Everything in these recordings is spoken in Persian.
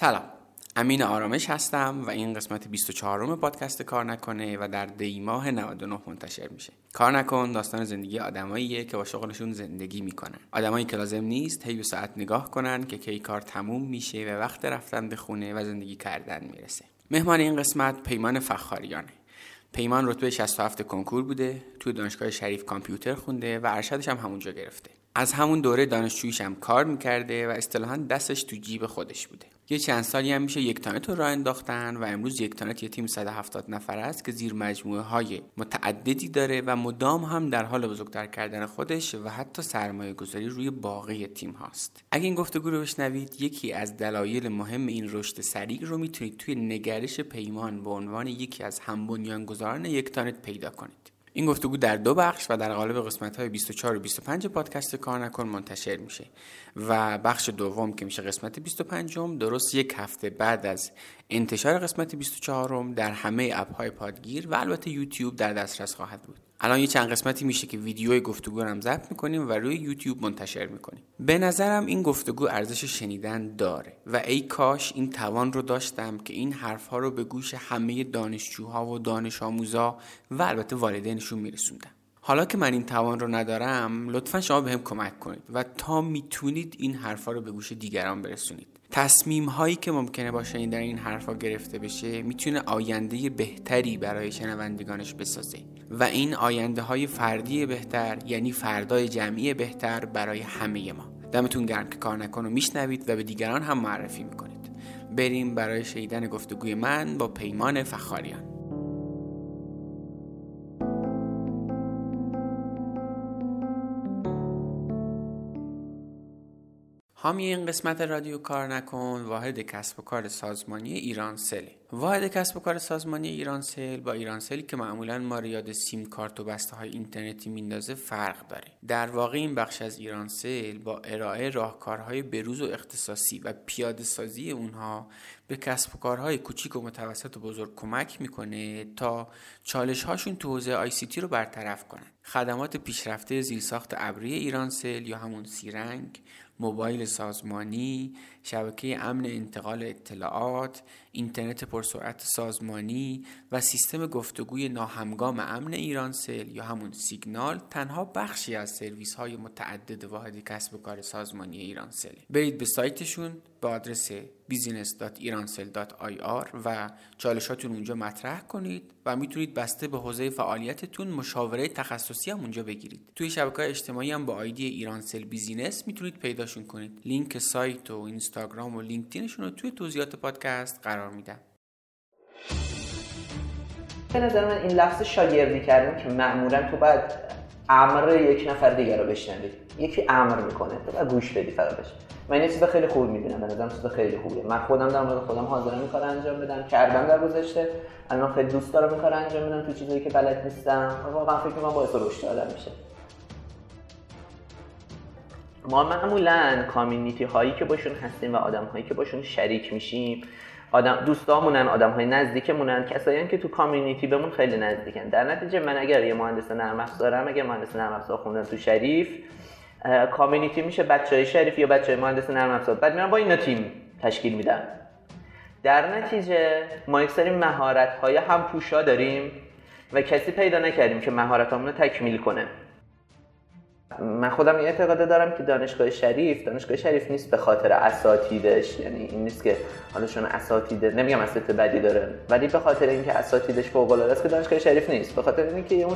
سلام. امین آرامش هستم و این قسمت 24 م پادکست کار نکنه و در دی ماه 99 منتشر میشه. کار نکن داستان زندگی آدماییه که با شغلشون زندگی می‌کنن. آدمایی که لازم نیست هی ساعت نگاه کنن که کی کار تموم میشه و وقت رفتن به خونه و زندگی کردن می‌رسه. مهمان این قسمت پیمان فخاریانه. پیمان رتبه 67 کنکور بوده توی دانشگاه شریف کامپیوتر خونده و ارشدش هم همونجا گرفته. از همون دوره دانشجویش هم کار می‌کرده و اصطلاحا دستش تو جیب خودش بوده. یه چند سالی هم میشه یک تانت رو راه انداختن و امروز یک تانت یه تیم 170 نفر است که زیر مجموعه های متعددی داره و مدام هم در حال بزرگتر کردن خودش و حتی سرمایه گذاری روی باقی تیم هاست. اگه این گفتگو رو بشنوید یکی از دلایل مهم این رشد سریع رو می‌تونید توی نگرش پیمان به عنوان یکی از هم بنیانگذاران یک تانت پیدا کنید. این گفتگو در دو بخش و در قالب قسمت های 24 و 25 پادکست کار نکن منتشر میشه. و بخش دوم که میشه قسمت 25 م درست یک هفته بعد از انتشار قسمت 24 م در همه اپ های پادگیر و البته یوتیوب در دسترس خواهد بود. الان یه چند قسمتی میشه که ویدیوی گفتگو هم ضبط می‌کنیم و روی یوتیوب منتشر می‌کنیم. به نظرم این گفتگو ارزش شنیدن داره و ای کاش این توان رو داشتم که این حرفها رو به گوش همه دانشجوها و دانش آموزا و البته والدینشون میرسوندم. حالا که من این توان رو ندارم لطفا شما بهم کمک کنید و تا می‌تونید این حرفها رو به گوش دیگران برسونید. تصمیم هایی که ممکنه با شنیدن این حرفا گرفته بشه می‌تونه آینده بهتری برای شنوندگانش بسازه و این آینده های فردی بهتر یعنی فردای جمعی بهتر برای همه ما. دمتون گرم که کار نکن و میشنوید و به دیگران هم معرفی می‌کنید. بریم برای شنیدن گفتگوی من با پیمان فخاریان. حامی این قسمت رادیو کار نکن واحد کسب و کار سازمانی ایران سل. واحد کسب و کار سازمانی ایران سل با ایران سلی که معمولا ما رو یاد سیم کارت و بسته های اینترنتی میندازه فرق داره. در واقع این بخش از ایران سل با ارائه راهکارهای بروز و اختصاصی و پیاده سازی اونها به کسب و کارهای کوچیک و متوسط و بزرگ کمک می‌کنه تا چالش هاشون تو حوزه ICT رو برطرف کنن. خدمات پیشرفته زیرساخت ابری ایران سل یا همون سیرنگ موبایل سازمانی، شبکه امن انتقال اطلاعات، اینترنت پرسرعت سازمانی و سیستم گفتگوی ناهمگام امن ایرانسل یا همون سیگنال تنها بخشی از سرویس های متعدد واحد کسب و کار سازمانی ایرانسل برید به سایتشون به آدرس business.irancell.ir و چالشاتون اونجا مطرح کنید و می‌تونید بسته به حوزه فعالیتتون مشاوره تخصصی هم اونجا بگیرید. توی شبکه اجتماعی هم با آیدی Irancell Business می‌تونید پیداشون کنید. لینک سایت و اینستاگرام و لینکدینشون رو توی توضیحات پادکست قرار میدم. به نظر من این لفظ شاگردی کردن که معمولا تو باید امر یک نفر دیگر رو بشنوید یکی امر می‌کنه تو گوش بدی فقط من این چیز خیلی خوب می‌بینم به نظرم چیز خیلی خوبیه. من خودم در مورد خودم حاضرم این کار انجام بدم کردم در گذشته. الان خیلی دوست دارم این کار انجام بدم تو چیزایی که بلد نیستم. واقعا فکر کنم باعث رشد آدم میشه. ما معمولا کامیونیتی هایی که باشون هستیم و آدم هایی که باشون شریک میشیم آدم دوستامونن آدم های نزدیکمونن کسایی که تو کامیونیتی بمون خیلی نزدیکن. در نتیجه من اگر یه مهندس نرم افزارم اگر مهندس نرم افزار خوندم تو شریف کامیونیتی میشه بچه های شریف یا بچه های مهندس نرم افزار. بعد میرم با اینا تیم تشکیل میدم. در نتیجه ما یک سری مهارت های هم پوشا داریم و کسی پیدا نکردیم که مهارت رو تکمیل کنه. من خودم این اعتقاده دارم که دانشگاه شریف دانشگاه شریف نیست به خاطر اساتیدش. یعنی این نیست که حالا چون اساتید نمیگم اساتید بدی داره ولی به خاطر اینکه اساتیدش فوق العاده است که دانشگاه شریف نیست. به خاطر اینکه یه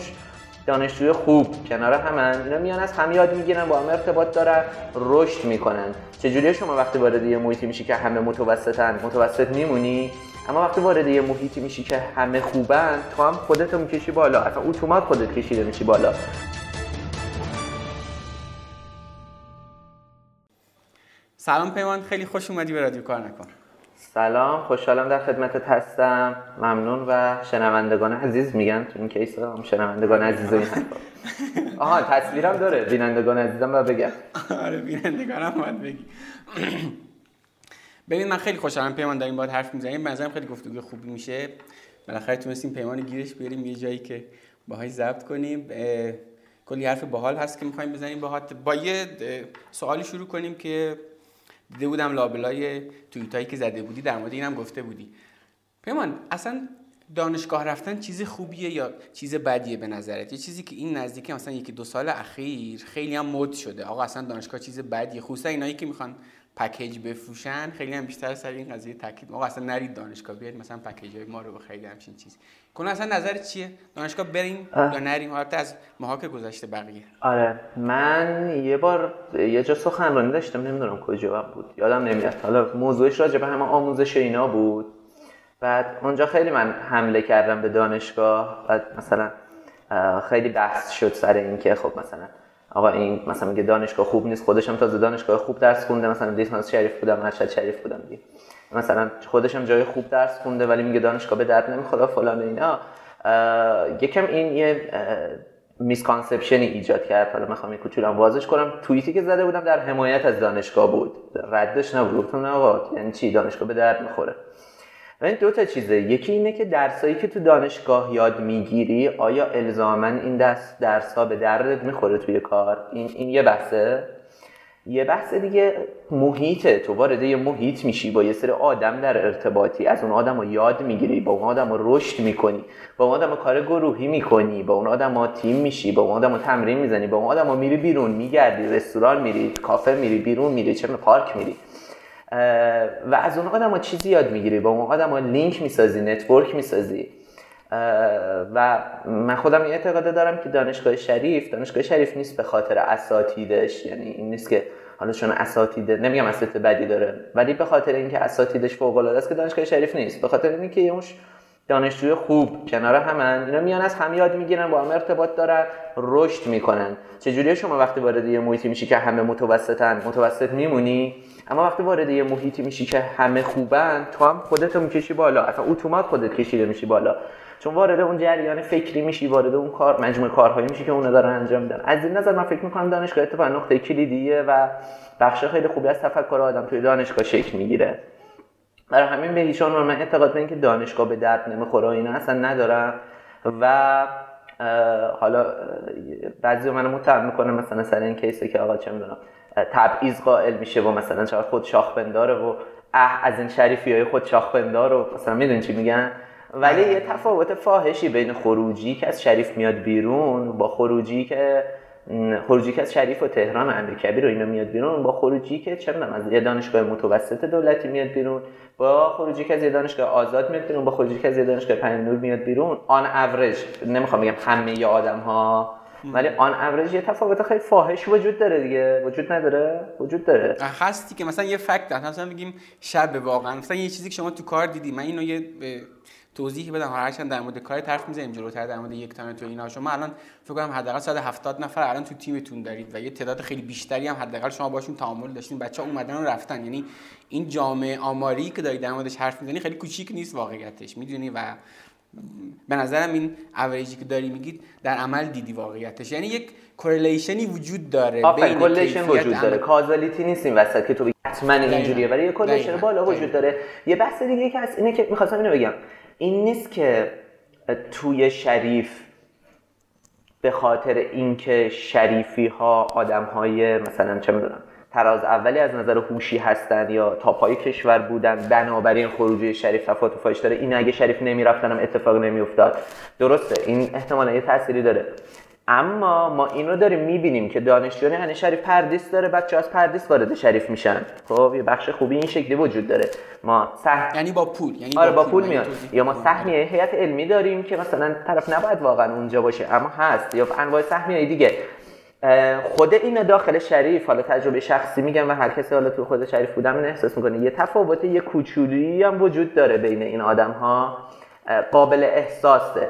دانشجوی خوب کنار هم اینا میان از هم یاد می‌گیرن با هم ارتباط دارن رشد می‌کنن. چجوری شما وقتی وارد یه محیطی میشی که همه متوسطن؟ متوسط میمونی؟ اما وقتی وارد یه محیطی میشی که همه خوبن تو هم خودت می‌کشی بالا. اصلا اتومات خودت کشیده میشی بالا. سلام پیمان خیلی خوش اومدی به رادیو کار نکن. سلام خوشحالم در خدمتت هستم. ممنون و شنوندگان عزیز میگن تو این کیس هم شنوندگان عزیز این آها تصویرم داره. بینندگان عزیزم باید بگم آره بینندگانم باید بگی. ببین من خیلی خوشحالم پیمان داریم باید حرف می‌زنیم. به خیلی گفتگو خوبی میشه. بالاخره تونستیم پیمان گیرش بیاریم یه جایی که باهاش ضبط کنیم. کلی حرف باحال هست که می‌خوایم بزنیم باهات. با یه سوالی شروع کنیم که دیده بودم لابلای توییتایی که زده بودی در مورد اینم گفته بودی. پیمان اصلا دانشگاه رفتن چیز خوبیه یا چیز بدیه به نظرت؟ یه چیزی که این نزدیک مثلا یکی دو سال اخیر خیلی هم مد شده. آقا اصلا دانشگاه چیز بدیه؟ خصوصا اینایی که می‌خوان پکیج بفروشن خیلی هم بیشتر سر این قضیه تاکید آقا اصلا نرید دانشگاه بیاید مثلا پکیج های ما رو بخرید همچین چیزی. کلا اصلا نظر چیه؟ دانشگاه بریم یا نریم؟ البته از ماها که گذشته بقیه. آره من یه بار یه جا سخنرانی داشتم نمی‌دونم کجا بود یادم نمیاد. حالا موضوعش راجع به همه آموزش اینا بود. بعد اونجا خیلی من حمله کردم به دانشگاه. بعد مثلا خیلی بحث شد سر این که خب مثلا آقا این مثلا میگه دانشگاه خوب نیست خودشم تازه دانشگاه خوب درس خونده مثلا لیسانس شریف بودم ارشد شریف بودم دیگه. مثلا خودشم جای خوب درس خونده ولی میگه دانشگاه به درد نمی‌خوره فلان اینا. یکم این یه میسکانسپشنی ایجاد کرد. حالا می‌خوام یه کوچولو واضح کنم. توییتی که زده بودم در حمایت از دانشگاه بود. ردش نبود نه آقا یعنی چی؟ دانشگاه به درد می‌خوره. این دو تا چیزه. یکی اینه که درسایی که تو دانشگاه یاد می‌گیری آیا الزاما این درس درس ها به دردت می‌خوره توی کار؟ این این یه بحثه. یه بحث دیگه محیطه. تو وارد یه محیط میشی با یه سری آدم در ارتباطی. از اون آدم رو یاد می‌گیری با اون آدم رشد می‌کنی. با اون آدم کار گروهی می‌کنی. با اون آدم ها تیم میشی. با اون آدم تمرین می‌زنی. با اون آدم میری بیرون میگردی. رستوران میری کافه میری بیرون میری چه پارک میری. و از اون آدم ها چیزی یاد می‌گیری. با اون آدم ها لینک می‌سازی network می‌سازی. و من خودم این اعتقاده دارم که دانشگاه شریف دانشگاه شریف نیست به خاطر اساتیدش. یعنی این نیست که حالا چون اساتید نمیگم اساتید بدی داره ولی به خاطر اینکه اساتیدش فوق العاده است که دانشگاه شریف نیست. به خاطر اینکه اون دانشجوی خوب کنار همن. اینا میان از هم یاد می‌گیرن با هم ارتباط دارن رشد می‌کنن. چجوری شما وقتی وارد یه محیطی میشی که همه متوسطن؟ متوسط میمونی؟ اما وقتی وارد یه محیطی میشی که همه خوبن تو هم خودتو می‌کشی بالا. اصلا اتومات خودت کشیده میشی بالا. چون وارد اون جریان فکری میشی وارد اون کار مجموعه کارهایی میشی که اون دارن انجام میدن. از این نظر من فکر می‌کنم دانشگاه اتفاقا نقطه کلیدیه و بخش خیلی خوبی از تفکر آدم توی دانشگاه شکل می‌گیره. برای همین به ایشان من اعتقاد به اینکه دانشگاه به درد نمی‌خوره اینا اصلا ندارم. و حالا بعضی منو متهم می‌کنه مثلا سر این کیسه که آقا چه می‌دونم تبعیض قائل میشه و مثلا چرا خود شاخ بنداره و اه از این شریفی های خود شاخ بندار و مثلا می‌دونی چی میگن؟ ولی یه تفاوت فاحشی بین خروجی که از شریف میاد بیرون با خروجی که خروجی که از شریف و تهران و امیرکبیر رو اینا میاد بیرون با خروجی که چه از یه دانشگاه متوسط دولتی میاد بیرون با خروجی که از یه دانشگاه آزاد میاد بیرون با خروجی که از یه دانشگاه پیام نور میاد بیرون. on average نمی‌خوام بگم همه آدم ها ولی on average یه تفاوت خیلی فاحش وجود داره دیگه. وجود نداره؟ وجود داره. هستی که مثلا یه fact مثلا بگیم شب واقعا. مثلا یه چیزی که شما تو کار دیدی من اینو یه توضیح بدم. هرچند در مورد کار حرف می‌زنیم جلوتر در مورد یکتانت و اینا. شما الان فکر کنم حداقل 170 نفر الان تو تیمتون دارید و یه تعداد خیلی بیشتری هم حداقل شما باشون تعامل داشتین. بچه‌ها اومدن و رفتن. یعنی این جامعه آماری که دارید در موردش حرف می‌زنی خیلی کوچیک نیست واقعیتش. می‌دونی و به نظرم این اوریجی که داری میگید در عمل دیدی واقعیتش. یعنی یک correlation ی وجود داره بین correlation وجود داره. causality نیست این وسط که تو حتما اینجوریه. ولی یه correlation بالا وجود داره. یه بحث دیگه که هست اینه که می‌خواستم اینو بگم. این نیست که توی شریف به خاطر اینکه شریفی ها آدم های مثلا چه می‌دونم تراز اولی از نظر هوشی هستن یا تاپای کشور بودن بنابراین خروجی شریف تفاوت فاش داره. این اگه شریف نمی‌رفتن هم اتفاق نمیافتاد. درسته این احتمالا یه تأثیری داره. اما ما این رو داریم می‌بینیم که دانشجویان یعنی شریف پردیس داره بچه از پردیس وارد شریف میشن. خب یه بخش خوبی این شکلی وجود داره. ما سح... یعنی با پول یعنی آره با, پول, میاد. یا ما سهمیه هیئت علمی داریم که مثلا طرف نباید واقعا اونجا باشه اما هست. یا انواع سهمیه دیگه. خود این داخل شریف حالا تجربه شخصی میگم و هر کسی حالا تو خود شریف بودم این احساس می‌کنه یه تفاوت یه کوچولی هم وجود داره بین این آدم ها قابل احساسه.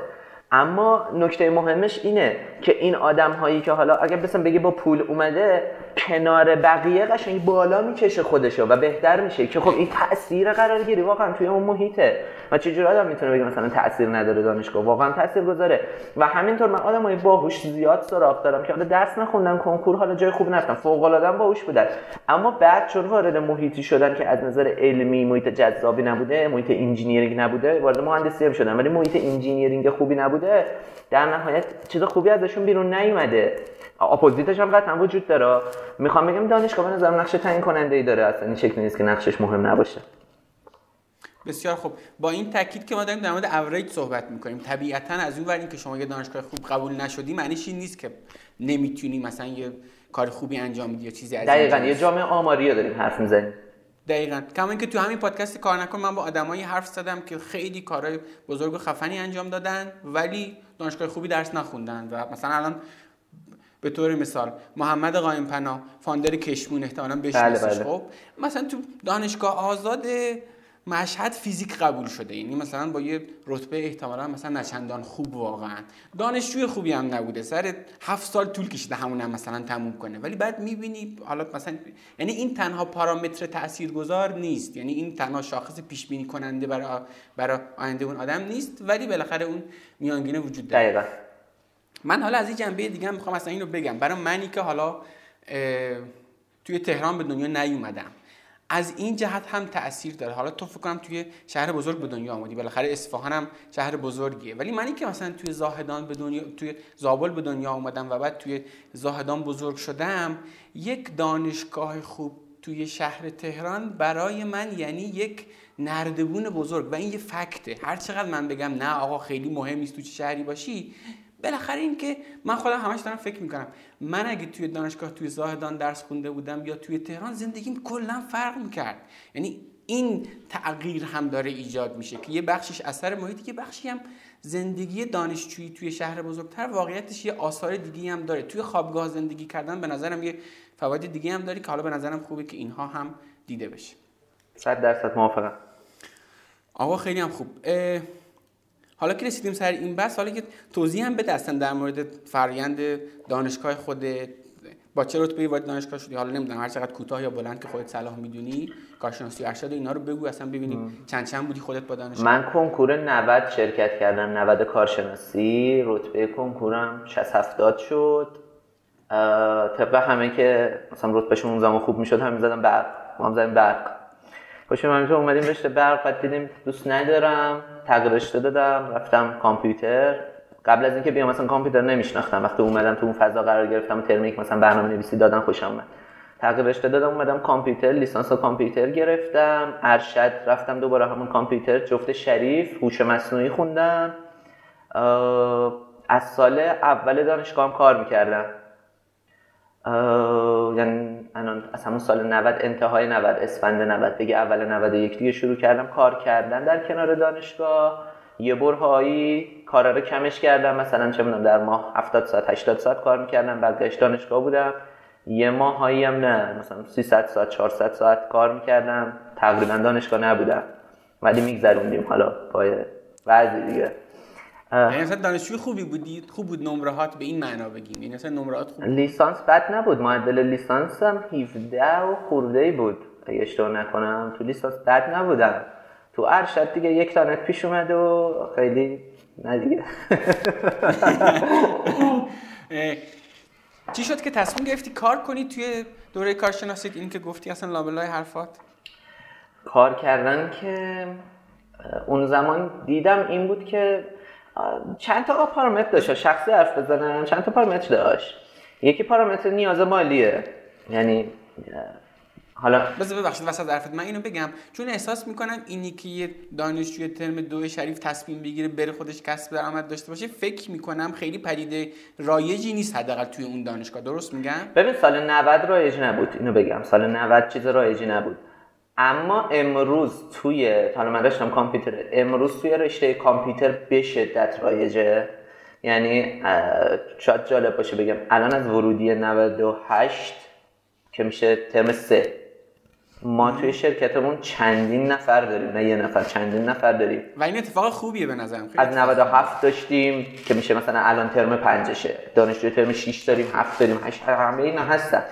اما نکته مهمش اینه که این آدم هایی که حالا اگر بسن بگی با پول اومده کنار بقیه قشنگ بالا می‌کشه خودشو و بهتر میشه که خب این تاثیر قرار گیری واقعا توی اون محیطه. و چجوری آدم می‌تونه بگه مثلا تاثیر نداره دانشگاه؟ واقعا تاثیر گذاره. و همینطور من آدمای باهوش زیاد سراغ دارم که حالا درس نخوندن کنکور حالا جای خوب نرفتن فوق العاده باهوش بودن. اما بعد چون وارد محیطی شدن که از نظر علمی محیط جذابی نبوده محیط engineering نبوده وارد مهندسی شدن ولی محیط engineering خوبی نبوده در نهایت چیز خوبی ازشون بیرون نیومده. opposite ش هم قطعا وجود داره. می‌خوام بگم دانشگاه به نظرم نقش تعیین کننده ای داره. اصلا این شکلی نیست که نقشش مهم نباشه. بسیار خوب. با این تاکید که ما داریم در مورد اوریج صحبت می‌کنیم طبیعتا از اون ور که شما یه دانشگاه خوب قبول نشدی معنیش این نیست که نمی‌تونی مثلا یه کار خوبی انجام بدی یا چیزی از دقیقاً یه جامعه آماری داریم حرف می‌زنیم. دقیقا کما اینکه تو همین پادکست کار نکن من با آدمایی حرف زدم که خیلی کارهای بزرگ و خفنی انجام دادن ولی دانشگاه خوبی درس نخوندن و مثلا الان به طور مثال محمد قایم پناه فاندر کشمون احتمالاً بشناسیش بله بله. خب مثلا تو دانشگاه آزاد مشهد فیزیک قبول شده. یعنی مثلا با یه رتبه احتمالا مثلا نچندان خوب واقعا. دانشجوی خوبی هم نبوده. سر هفت سال طول کشیده همون هم مثلا تموم کنه. ولی بعد می‌بینی حالا مثلا یعنی این تنها پارامتر تاثیرگذار نیست. یعنی این تنها شاخص پیش بینی کننده برای برای آینده اون آدم نیست. ولی بالاخره اون میانگینه وجود داره. دقیقا. من حالا از این جنبه دیگه هم می‌خوام مثلا اینو بگم. برای منی که حالا توی تهران به دنیا نیومدم. از این جهت هم تاثیر داره. حالا تو فکر کنم توی شهر بزرگ به دنیا آمدی بالاخره اصفهان هم شهر بزرگیه. ولی منی که مثلا توی زاهدان به دنیا توی زابل به دنیا آمدم و بعد توی زاهدان بزرگ شدم یک دانشگاه خوب توی شهر تهران برای من یعنی یک نردبون بزرگ. و این یه فکته. هر چقدر من بگم نه آقا خیلی مهم نیست تو چه شهری باشی بالاخره این که من خودم همش دارم فکر می‌کنم. من اگه توی دانشگاه توی زاهدان درس خونده بودم یا توی تهران زندگیم کلا فرق می‌کرد. یعنی این تغییر هم داره ایجاد میشه که یه بخشش اثر محیطی که بخشی هم زندگی دانشجویی توی شهر بزرگتر واقعیتش یه آثار دیگه هم داره. توی خوابگاه زندگی کردن به نظرم یه فواید دیگه هم داره که حالا به نظرم خوبه که اینها هم دیده بشه. 100 درصد موافقم. آقا خیلی هم خوب. حالا که رسیدیم سر این بحث حالا که توضیح هم بده در مورد فرآیند دانشگاه خودت با چه رتبه وارد دانشگاه شدی. حالا نمی‌دونم هر چقدر کوتاه یا بلند که خودت صلاح می‌دونی کارشناسی ارشد اینا رو بگو. اصلا ببینیم چند چند بودی خودت با دانشگاه. من کنکور 90 شرکت کردم 90 کارشناسی. رتبه کنکورم 60 70 شد. طبق همه که مثلا رتبهشون اون زمان خوب می‌شد هم می‌زدم برق. ما هم زدیم برق. خوشم همینطور اومدیم رشته برق بعد دیدیم دوست ندارم. تغییر رشته دادم رفتم کامپیوتر. قبل از اینکه بیام مثلا کامپیوتر نمیشناختم. وقتی اومدم تو اون فضا قرار گرفتم ترم یک مثلا برنامه نویسی دادن خوشم اومد تغییر رشته دادم اومدم کامپیوتر لیسانس کامپیوتر گرفتم. ارشد رفتم دوباره همون کامپیوتر. جفت شریف هوش مصنوعی خوندم. از سال اول دانشگاه کار می‌کردم. یعنی از همون سال 90 انتهای 90 اسفند 90 دیگه اول 91 دیگه شروع کردم کار کردن در کنار دانشگاه. یه برهایی کارا رو کمش کردم مثلا چه می‌دونم در ماه 70 ساعت 80 ساعت کار می‌کردم بعدش دانشگاه بودم. یه ماهایی هم نه مثلا 300 ساعت 400 ساعت کار می‌کردم. تقریبا دانشگاه نبودم. ولی میگذروندیم حالا با بعضی دیگه. یعنی مثلا دانشجوی خوبی بودی؟ خوب بود نمرهات به این معنا بگیم. یعنی مثلا نمرات خوب لیسانس بد نبود. معدل لیسانس هم 17 و خورده بود. اگه اشتباه نکنم تو لیسانس بد نبودم. تو ارشد دیگه یک تانت پیش اومد و خیلی نه دیگه. چی شد که تصمیم گرفتی کار کنی توی دوره کارشناسی این که گفتی اصلا لابلای حرفات. کار کردن که اون زمان دیدم این بود که چند تا پارامتر داشت شخصی حرف بزنم چند تا پارامتر داشت؟ یکی پارامتر نیاز مالیه. یعنی حالا بذار ببخشید وسط حرفت من اینو بگم. چون احساس می‌کنم اینی که یه دانشجوی ترم دو شریف تصمیم بگیره بره خودش کسب درآمد داشته باشه فکر می‌کنم خیلی پدیده رایجی نیست حداقل توی اون دانشگاه. درست میگم؟ ببین سال 90 رایج نبود. اینو بگم. سال 90 چیز رایجی نبود. اما امروز توی حالا من رشتم کامپیوتر امروز توی رشته کامپیوتر به شدت رایجه. یعنی شاید جالب باشه بگم الان از ورودی 98 که میشه ترم 3 ما توی شرکتمون چندین نفر داریم نه یه نفر چندین نفر داریم. و این اتفاق خوبیه به نظرم. از 97 داشتیم که میشه مثلا الان ترم 5 شه دانشجوی ترم 6 داریم 7 داریم 8 همه اینا هستن.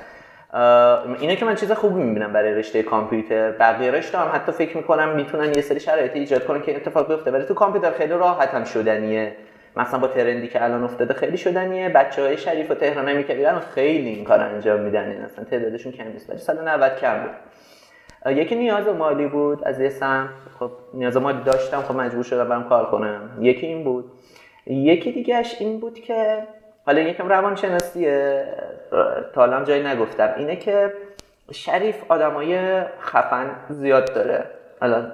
اینه که من چیز خوبی می‌بینم برای رشته کامپیوتر. بقیه رشته هم حتی فکر می‌کنم می‌تونن یه سری شرایط ایجاد کنن که اتفاق بیفته. ولی تو کامپیوتر خیلی راحت هم شدنیه. مثلا با ترندی که الان افتاده خیلی شدنیه. بچه های شریف و تهران همی که خیلی این کار انجام میدن. این اصلا تعدادشون کم نیست. ولی سال 90 کم بود. یکی نیاز مالی بود از یه سم خب نیاز مالی داشتم. خب مجبور شدم برم کار کنم. یکی این بود. یکی دیگهش این بود که حالا یکم روانشناسیه تا الان جایی نگفتم. اینه که شریف آدمای خفن زیاد داره. حالا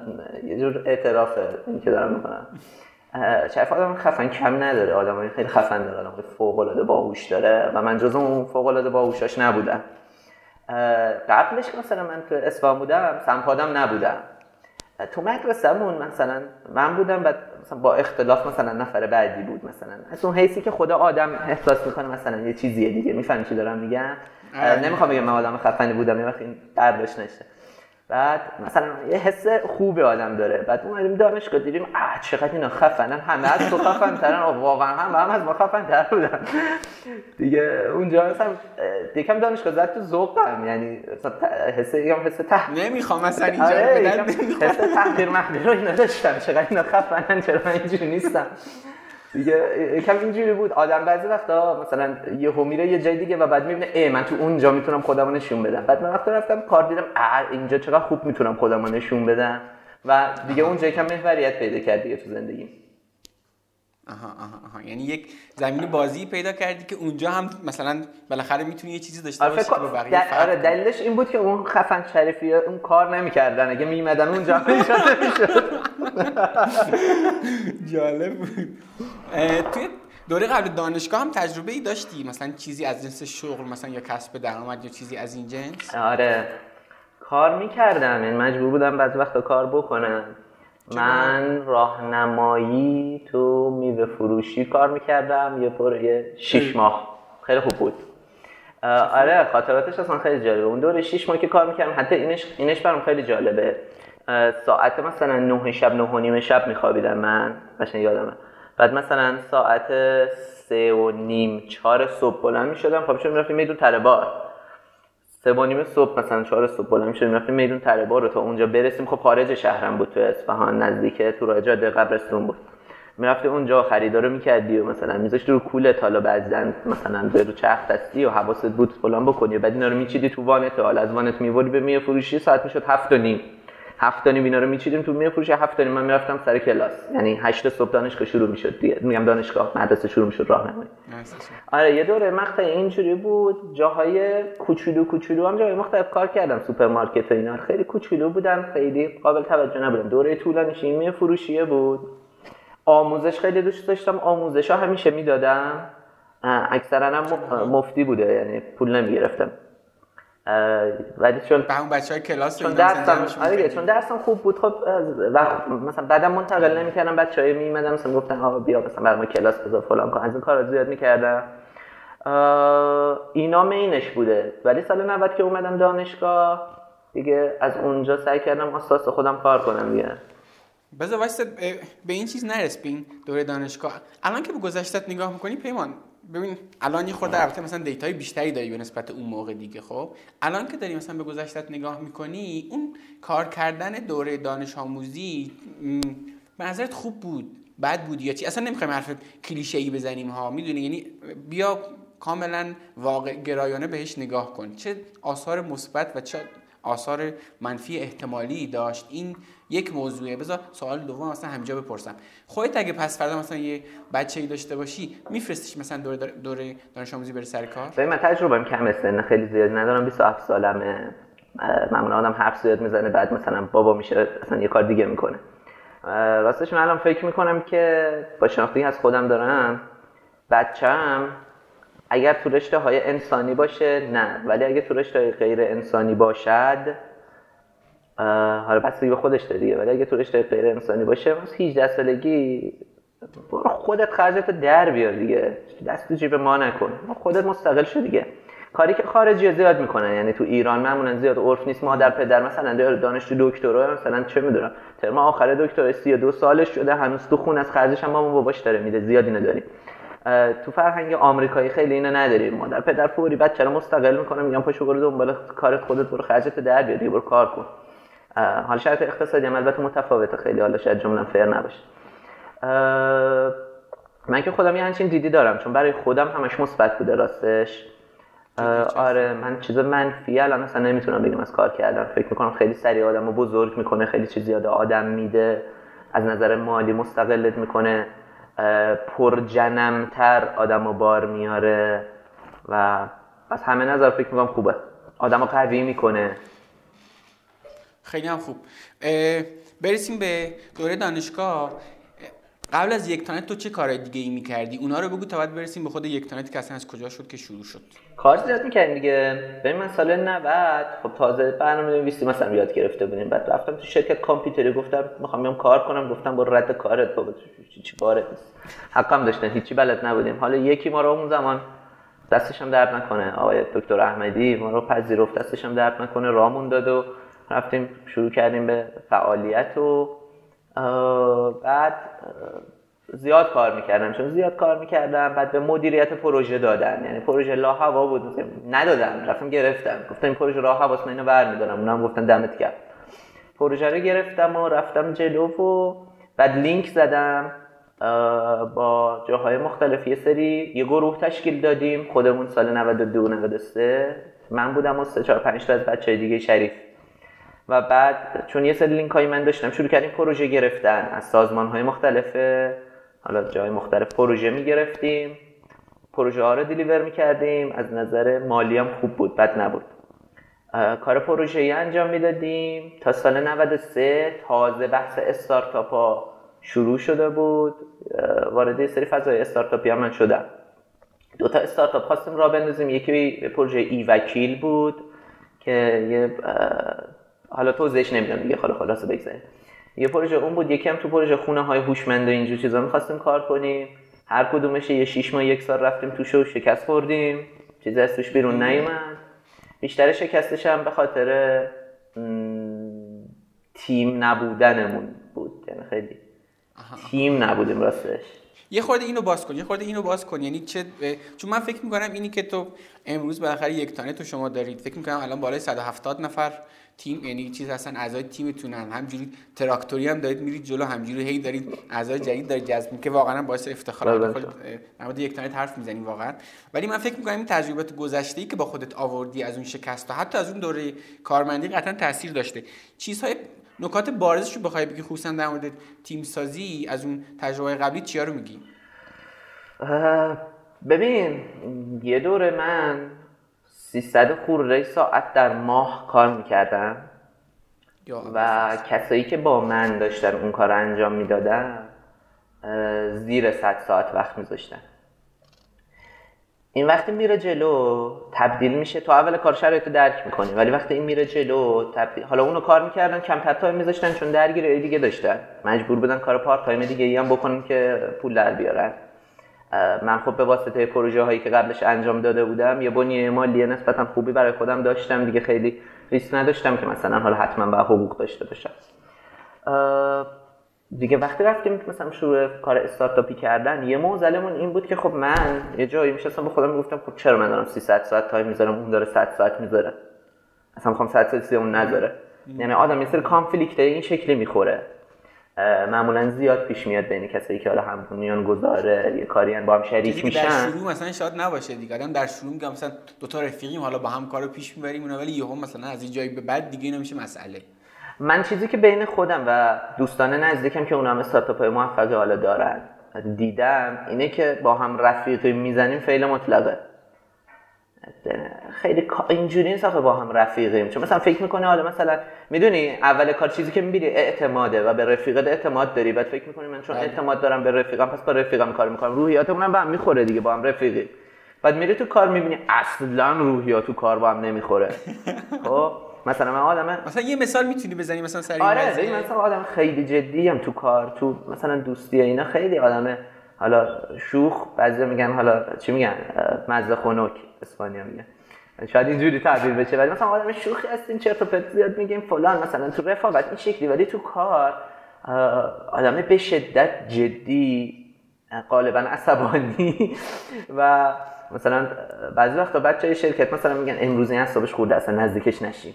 یه جور اعترافه این که دارم می‌کنم. شریف آدم خفن کم نداره. آدمای خیلی خفن داره. آدم فوق العاده باهوش داره و من جز اون فوق العاده باهوشاش نبودم. قبلش که مثلا من تو اصفهان بودم سمپادم نبودم. تو مدرسه‌مون مثلا من بودم و مثلا با اختلاف مثلا نفر بعدی بود مثلا. از اون حیثی که خدا آدم احساس می‌کنه مثلا یه چیزیه دیگه. می‌فهمی چی دارم میگم؟ نمی‌خوام بگم من آدم خفنی بودم یه وقت این برداشت نشه بعد مثلا یه حس خوب آدم داره. بعد اومدیم دانشگاه دیدیم آ چقدر اینا خفنن. همه از تو خفن ترن واقعا هم هم از ما خفن تر بودن. دیگه اونجا مثلا دیگه دانشگاه زد تو ذوقم. یعنی حس یکم حس ته نمی‌خوام مثلا اینجا آره حس تحقیر محقیر رو اینا داشتم. چقدر اینا خفنن چرا من اینجوری نیستم. دیگه کم اینجوری بود. آدم بعضی وقتا مثلا یه میره یه جای دیگه و بعد می‌بینه ای من تو اونجا می‌تونم خودمو نشون بدم. بعد من وقتا رفتم کار دیدم اینجا چقدر خوب می‌تونم خودمو نشون بدم. و دیگه اونجا کم محوریت پیدا کرد دیگه تو زندگی. آها آها آها. یعنی یک زمین بازی پیدا کردی که اونجا هم مثلا بالاخره می‌تونی یه چیزی داشته باشی که بقیه آره دلیلش این بود که اون خفن شریفی اون کار نمی‌کردن. اگه میمدن اونجا می‌شد جالب بود. توی دوره قبل دانشگاه هم تجربه ای داشتی؟ مثلا چیزی از جنس شغل مثلا یا کسب درآمد یا چیزی از این جنس؟ آره. کار می‌کردم. یعنی مجبور بودم بعضی وقتا کار بکنم. من راهنمایی تو میوه فروشی کار می‌کردم. یه پر شیش ماه. خیلی خوب بود. آره خاطراتش اصلا خیلی جالبه. اون دوره شیش ماه که کار می‌کردم حتی اینش اینش برام خیلی جالبه. ساعت مثلا نه شب نه و نیم شب میخوابیدم من. قشنگ یادمه. بعد مثلا ساعت سه و نیم چهار صبح بلند می‌شدم. خب شدم می‌رفتیم میدون تره بار. سه و نیم صبح مثلا چهار صبح بلند می‌شدیم می‌رفتیم میدون تره بار رو تا اونجا برسیم. خب خارج شهرم بود تو اصفهان نزدیک تو راه جاده قبرستون بود. می‌رفتی اونجا خریدار رو می‌کردی و مثلا میذاشتی رو کوله حالا بعضن مثلا رو چرخ دستی و حواست بود فلان بکنی. بعد اینا رو میچیدی تو وانت حالا از وانت میوردی به میه فروشی ساعت می‌شد هفت و نیم. هفت نیم اینا رو میچیدیم تو میوه فروش هفت نیم. من می‌رفتم سر کلاس. یعنی هشت صبح دانشگاه شروع می‌شد دیگه. میگم دانشگاه مدرسه شروع می‌شد راهنمایی آره یه دوره مقطع اینجوری بود. جاهای کوچولو کوچولو هم جای مختلف کار کردم. سوپرمارکت و اینا. خیلی کوچولو بودن. خیلی قابل توجه نبودن. دوره طولانیش این میوه فروشیه بود. آموزش خیلی دوست داشتم. آموزش ها همیشه می‌دادم. اکثرا هم مفتی بوده. یعنی پول نمی‌گرفتم. ولی چون به اون بچهای کلاس چون درسم آره چون درسم خوب بود خب وقت مثلا بعدم منتقل نمی‌کردم بچهای میمدن مثلا گفتن آقا بیا مثلا برام کلاس بذار فلان کن از این کارا زیاد می‌کردم. اینا مینش بوده. ولی سال 90 که اومدم دانشگاه دیگه از اونجا سعی کردم اساس خودم کار کنم دیگه. بذار واسه به این چیز نرس دوره دانشگاه. الان که به گذشتت نگاه می‌کنی پیمان ببین الان یه خورده البته مثلا دیتای بیشتری داری به نسبت اون موقع دیگه خب؟ الان که داری مثلا به گذشتت نگاه می‌کنی اون کار کردن دوره دانش آموزی به نظرت خوب بود بد بود یا چی؟ اصلا نمی‌خوایم حرف کلیشه ای بزنیم ها می‌دونی؟ یعنی بیا کاملا واقع گرایانه بهش نگاه کن. چه آثار مثبت و چه آثار منفی احتمالی داشت. این یک موضوعه. بذار سوال دوم مثلا همینجا بپرسم. خودت اگه پس فردا مثلا یه بچه ای داشته باشی میفرستیش مثلا دوره دوره دانش آموزی بره سر کار؟ ببین من تجربه کم سن خیلی زیاد ندارم 27 سالمه. معمولا آدم حرف زیاد می‌زنه بعد مثلا بابا میشه مثلا یه کار دیگه می‌کنه. راستش من الان فکر می‌کنم که با شناختی از خودم دارم بچم اگر تو رشته های انسانی باشه نه. ولی اگر تو رشته های غیر انسانی باشد حالا بس به خودش دیگه. ولی اگه تو رشته غیر انسانی باشه از 18 سالگی برو خودت خرجت در بیار دیگه. دست تو جیب ما نکن. خودت مستقل شو دیگه. کاری که خارجی زیاد می‌کنن. یعنی تو ایران معمولا زیاد عرف نیست. مادر پدر مثلا دانشجو دکترا مثلا چه می‌دونم. ترم آخر دکترا 32 سالش شده هنوز تو خون از خرجش هم مامان باباش داره میده. زیاد اینو داریم تو فرهنگ آمریکایی خیلی اینو نداریم. مادر پدر فوری بچه رو مستقل می‌کنه میگن پاشو برو دنبال کارت خودت برو خرجت در بیار برو کار کن. حال شرط اقتصادی هم البته متفاوته خیلی حالا شاید جمله فر نباشه. من که خودم یه همچین دیدی دارم چون برای خودم همش مثبت بوده راستش. آره من چیز منفی الان اصلا نمی‌تونم بگم از کار کردم فکر می‌کنم خیلی سریع آدم رو بزرگ می‌کنه خیلی چیز زیاده آدم میده. از نظر مالی مستقلت می‌کنه. پرجنمتر آدم و بار میاره و از همه نظر فکر می‌کنم خوبه. آدم رو قوی می‌کنه. خیلی هم خوب. برسیم به دوره دانشگاه. قبل از یک تانت تو چه کارهای دیگه ای می‌کردی؟ اونا رو بگو تا بعد برسیم به خود یک تانت که اصلا از کجا شد که شروع شد. کار زیاد می‌کردیم دیگه. ببین من سال 90 خب تازه برنامه نویسی مثلا یاد گرفته بودیم. بعد رفتم تو شرکت کامپیوتری گفتم می‌خوام بیام کار کنم. گفتم با رد کارت بابا چی باره نیست. حقم داشتن هیچی بلد نبودیم. حالا یکی ما رو اون زمان دستش هم درد نکنه. آقای دکتر احمدی ما رو پذیرفت دستش هم درد نکنه رامون داد و رفتیم شروع کردیم به فعالیت و بعد زیاد کار می‌کردم. چون زیاد کار می‌کردم بعد به مدیریت پروژه دادن. یعنی پروژه لا هوا بود. ندادم رفتم گرفتم. گفتم این پروژه راه هواست من اینو برمیدارم. اونم گفتن دمت کرد پروژه رو گرفتم و رفتم جلو و بعد لینک زدم با جاهای مختلف. یه سری یه گروه تشکیل دادیم. خودمون سال 92 93 من بودم و 3 4 5 تا از بچه دیگه شریف. و بعد چون یه سری لینک های من داشتم شروع کردیم پروژه گرفتن. از سازمان های مختلف حالا جای مختلف پروژه می گرفتیم پروژه ها رو دیلیور می کردیم از نظر مالی هم خوب بود بد نبود. کار پروژه ای انجام می‌دادیم. تا سال 93 تازه بحث استارتاپ ها شروع شده بود. وارد سری فضای استارتاپی هم من شدم. دو تا استارتاپ خواستیم را بندازیم. یکی پروژه ای وکیل بود که یه حالا توضیحش نمی‌دونم دیگه حالا خلاصه بگذاریم. یه پروژه اون بود یکی هم تو پروژه خونه های هوشمند و اینجور چیزا. می‌خواستیم کار کنیم. هر کدومش یه 6 ماه یک سال رفتیم توش و شکست خوردیم. چیزی از توش بیرون نیومد. بیشتر شکستش هم به خاطر تیم نبودنمون بود. یعنی خیلی تیم نبودیم راستش. یه خورده اینو باز کن یه خورده اینو باز کن. یعنی چه چون من فکر می‌کنم اینی که تو امروز بالاخره یک تانه تو شما دارید. فکر می‌کنم الان بالای 170 نفر تیم یعنی چیز اصلا اعضای تیمتونن همجوری تراکتوری هم دارید میرید جلو همجوری هی دارید اعضای جدید دارید جذب که واقعا باعث افتخار بله، خود یک تانه حرف می‌زنی واقعا. ولی من فکر می‌کنم این تجربه گذشته ای که با خودت آوردی از اون شکست و حتی از اون دوره کارمندی قطعا تاثیر داشته. چیزهای نکات بارزش رو بخوای بگی خصوصا در مورد تیم سازی از اون تجربه قبلی چیا رو میگی؟ ببین یه دوره من 300 خورده ساعت در ماه کار می‌کردم و کسایی که با من داشتن اون کار انجام می‌دادن زیر 100 ساعت وقت میذاشتن. این وقتی میره جلو تبدیل میشه. تو اول کار شرایط درک می‌کنی ولی وقتی این میره جلو تبدیل حالا اونو کار می‌کردن کمتر time میذاشتن چون درگیر دیگه داشتن. مجبور بودن کار part time دیگه ای هم بکنن که پول در بیارن. من خب به واسطه پروژه هایی که قبلش انجام داده بودم یه بنیه مالی نسبتا خوبی برای خودم داشتم. دیگه خیلی ریسک نداشتم که مثلا حالا حتما یه حقوق داشته باشم. دیگه وقتی رفتیم مثلا شروع کار استارتاپی کردن یه معضلمون این بود که خب من یه جایی میشستم به خودم می‌گفتم خب چرا من دارم 300 ساعت time می‌ذارم اون داره 100 ساعت می‌ذاره؟ اصلا می‌خوام 100 ساعت اون نذاره. یعنی آدم یه سری کانفلیکت این شکلی می‌خوره. معمولا زیاد پیش میاد بین کسایی که حالا هم میان گذاره یه کاری با هم شریک میشن در شروع مثلا شاید نباشه دیگه. آدم در شروع میگم مثلا دو تا رفیقیم حالا با هم کارو پیش می‌بریم اونا ولی یهو مثلا از این جایی به بعد دیگه اینا میشه مسئله. من چیزی که بین خودم و دوستان نزدیکم که اونا هم استارتاپ های موفقی حالا دارن دیدم اینه که با هم رفیقی می‌زنیم فعل مطلقه. خیلی اینجوری نیست با هم رفیقیم. چون مثلا فکر می‌کنه حالا مثلا می‌دونی اول کار چیزی که می‌بینی اعتماده و به رفیقت اعتماد داری بعد فکر می‌کنی من چون بله. اعتماد دارم به رفیقم پس با رفیقم کار می‌کنم. روحیاتمون هم به هم می‌خوره دیگه با هم رفیقی بعد میری تو کار می‌بینی اصلا روحیات تو کار با هم نمی‌خوره. خب؟ مثلا من آدمه مثلا یه مثال می‌تونی بزنی مثلا سریع آره مثلا آدم خیلی جدی هم تو کار تو مثلا دوستی اینا خیلی آدمه حالا شوخ بعضی میگن حالا چی میگن؟ مزه خنک اسپانیا میگن شاید اینجوری تعبیر بشه ولی مثلا آدم شوخی هستین چرت و پرت زیاد میگیم فلان مثلا تو رفاقت این شکلی ولی تو کار آدم به شدت جدی غالبا عصبانی و مثلا بعضی وقتا بچه شرکت مثلا میگن امروز این حسابش خورده اصلا نزدیکش نشیم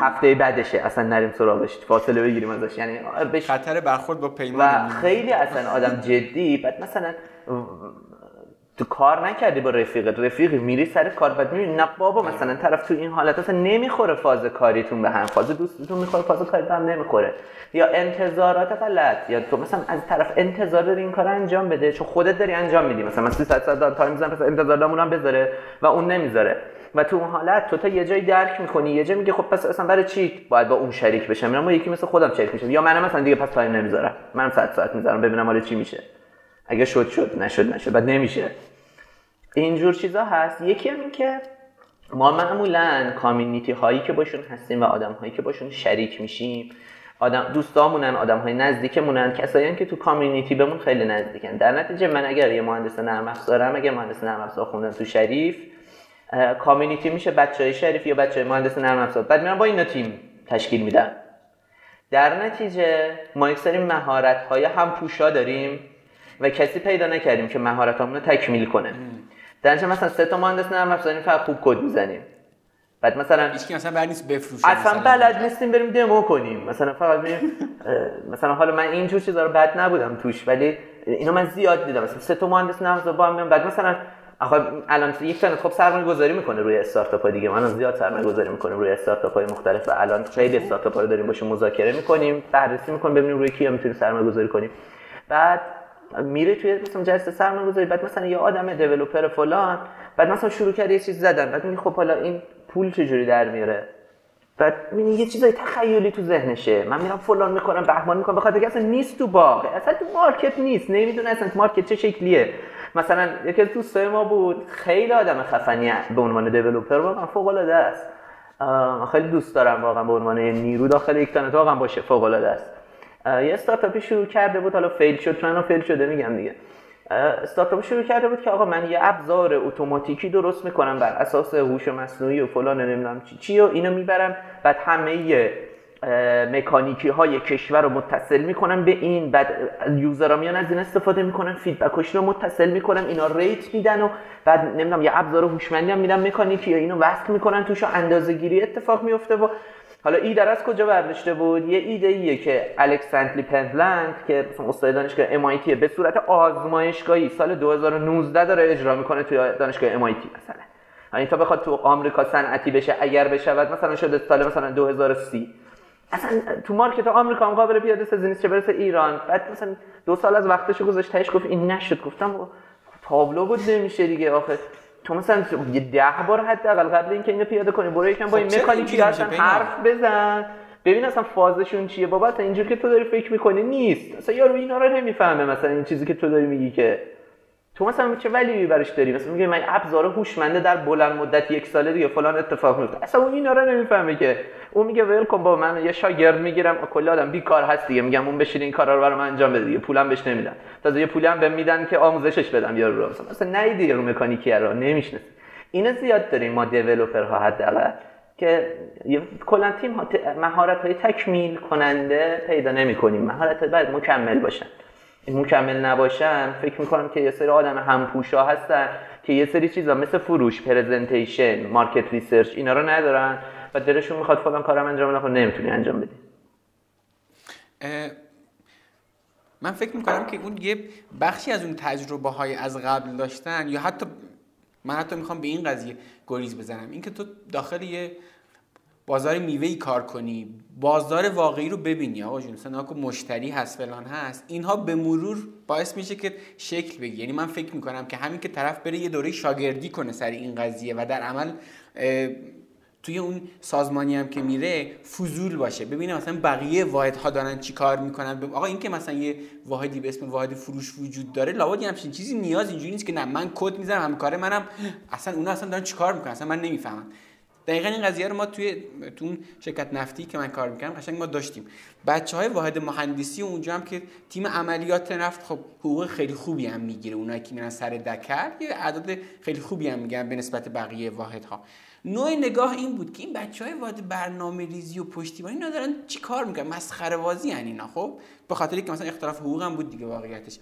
هفته بعدشه اصلا نریم سراغش فاصله بگیریم ازش. یعنی بش... خطر برخورد با پیمان و خیلی اصلا آدم جدی بعد مثلا تو کار نکردی با رفیقت. رفیقی میری سر کار بعد می‌بینی نه بابا مثلا طرف تو این حالت اصلا نمی‌خوره فاز کاریتون به هم. فاز دوستتون می‌خوره فاز کاریتون هم نمی‌خوره. یا انتظارات غلط. یا تو مثلا از طرف انتظار داری این کار انجام بده چون خودت داری انجام میدی. مثلا من 300 ساعت time می‌زنم پس انتظار دارم هم بذاره و اون نمی‌ذاره. و تو اون حالت تو تا یه جایی درک می‌کنی یه جایی میگه خب پس اصلا برای چی باید با اون شریک بشم؟ من یکی مثل خودم شریک میشم. یا منم مثلا دیگه پس time نمی‌ذارم. منم 100 ساعت می‌ذارم ببینم حالا چی میشه. اگه شد شد. نشد نشد. بعد نمیشه. اینجور چیزا هست. یکی هم این که ما معمولا کامیونیتی هایی که باشون هستیم و آدم هایی که باشون شریک میشیم آدم دوستامونن آدم های نزدیکمونن کسایی که تو کامیونیتی بمون خیلی نزدیکن. در نتیجه من اگر یه مهندس نرم افزارم اگر مهندس نرم افزار خوندم تو شریف کامیونیتی میشه بچه های شریف یا بچه های مهندس نرم افزار. بعد میرم با اینا تیم تشکیل میدن در نتیجه ما یک سری مهارت های هم پوشا داریم و کسی پیدا نکردیم که مهارت رو تکمیل کنه. در مثلا سه تا مهندس نرم افزاری فقط خوب کد می‌زنیم. بعد مثلا هیچ مثلا بلد نیست بفروشه اصلا بلد نیستیم بریم دمو کنیم. مثلا فقط بریم مثلا حالا من اینجور چیزا رو بد نبودم توش ولی اینو من زیاد دیدم. مثلا سه تا مهندس نرم با هم بعد مثلا آخه الان یک سنت خب سرمایه گذاری می‌کنه روی استارتاپ های دیگه. من زیاد سرمایه گذاری می‌کنیم روی استارتاپ های مختلف و الان خیلی استارتاپ ها رو داریم باشه مذاکره می‌کنیم بررسی می‌کنیم ببینیم روی کیا می‌تونیم سرمایه گذاری کنیم. بعد میره توی مثلا جلسه سرمایه گذاری بعد مثلا یه آدم دیولپر فلان بعد مثلا شروع کرد یه چیز زدن بعد میگه خب حالا این پول چجوری در میاره؟ بعد می‌بینی یه چیزای تخیلی تو ذهنشه. من میرم فلان می‌کنم بهمان می‌کنم بخاطر که اصلا نیست تو باغ. اصلا تو مارکت نیست. نمی‌دونه اصلا مارکت چه شکلیه. مثلا یکی از دوستای ما بود خیلی آدم خفنی به عنوان دیولپر واقعا فوق العاده است خیلی دوست دارم واقعا به عنوان نیرو داخل یک تانت واقعا باشه فوق العاده است. یه استارتاپی شروع کرده بود حالا fail شد چون fail شده میگم دیگه. استارتاپ شروع کرده بود که آقا من یه ابزار اتوماتیکی درست می‌کنم بر اساس هوش مصنوعی و فلان نمی‌دونم چی چی و اینو می‌برم بعد همه مکانیکی های کشور رو متصل می‌کنم به این بعد user ها میان از این استفاده می‌کنن feedback ش رو متصل می‌کنم اینا rate میدن و بعد نمی‌دونم یه ابزار هوشمندی هم میدن مکانیکی یا اینو وصل می‌کنن توش اندازه گیری اتفاق میفته و حالا ایده از کجا برداشته بود؟ یه ایده ایه که الکساندلی پنتلند که استاد دانشگاه MIT به صورت آزمایشگاهی سال 2019 داره اجرا می‌کنه توی دانشگاه MIT مثلا. یعنی تا بخواد تو آمریکا صنعتی بشه اگر بشود مثلا شده سال مثلا 2030 اصلا تو مارکت آمریکا هم قابل پیاده سازی نیست چه برسه ایران. بعد مثلا دو سال از وقتش گذاشت تهش گفت این نشد. گفتم تابلو بود نمیشه دیگه آخه. تو مثلا یه ده بار حداقل قبل اینکه اینو پیاده کنی برو یکم با این خب مکانیکی اصلا حرف بزن. ببین اصلا فازشون چیه؟ بابا اصلا اینجور که تو داری فکر می‌کنی نیست. اصلا یارو اینا رو نمی‌فهمه مثلا این چیزی که تو داری میگی که تو مثلا چه ولی براش داری؟ مثلا میگه من ابزار هوشمنده در بلند مدت یک ساله دیگه فلان اتفاق میفته اصلا اون اینا رو نمی‌فهمه که. اون میگه ول کن با من یه شاگرد می‌گیرم. کلی آدم بیکار هست دیگه. میگم اون بشین این کارا رو برام انجام بده دیگه. پولم بهش نمیدن. تازه یه پولی هم بهم میدن که آموزشش بدم یارو رو. مثلا مثلا need ی رو مکانیکی رو. نمی‌شناسه. اینا زیاد داریم ما developer ها حداقل که کلا تیم مهارت های تکمیل کننده پیدا نمی کنیم مهارت باید مکمل باشن. مکمل نباشن فکر می‌کنم که یه سری آدم همپوشا هستن که یه سری چیزا مثل فروش presentation market research اینا رو ندارن و دلشون می‌خواد فلان کارم انجام بدن خب نمی‌تونی انجام بدی. من فکر می‌کنم که اون یه بخشی از اون تجربه های از قبل داشتن یا حتی من حتی می‌خوام به این قضیه گریز بزنم. اینکه تو داخل یه بازار میوه کار کنی بازار واقعی رو ببینی. آقا جون مثلا مشتری هست فلان هست. اینها به مرور باعث میشه که شکل بگیری. یعنی من فکر می‌کنم که همین که طرف بره یه دوره شاگردی کنه سر این قضیه و در عمل توی اون سازمانی هم که میره فضول باشه. ببینه مثلا بقیه واحد ها دارن چی کار می‌کنن. آقا این که مثلا یه واحدی به اسم واحد فروش وجود داره لابد همچین چیزی نیاز اینجوری نیست که نه من کد می‌زنم هم کار منم. اصلا اونا اصلا دارن چیکار می‌کنن؟ اصلا من نمی‌فهمم. دقیقا این قضیه رو ما توی تو شرکت نفتی که من کار می‌کردم قشنگ ما داشتیم. بچه های واحد مهندسی اونجا هم که تیم عملیات نفت خب حقوق خیلی خوبی هم می‌گیره. اونایی که میرن سر دکر یه عدد خیلی خوبی هم میگن به نسبت بقیه واحدها. نوع نگاه این بود که این بچه های واحد برنامه ریزی و پشتیبانی اینا دارن چی کار می‌کنن؟ مسخره بازی یعنی اینا خب؟ به خاطر که مثلا اختلاف حقوق هم بود دیگه واقعیتش.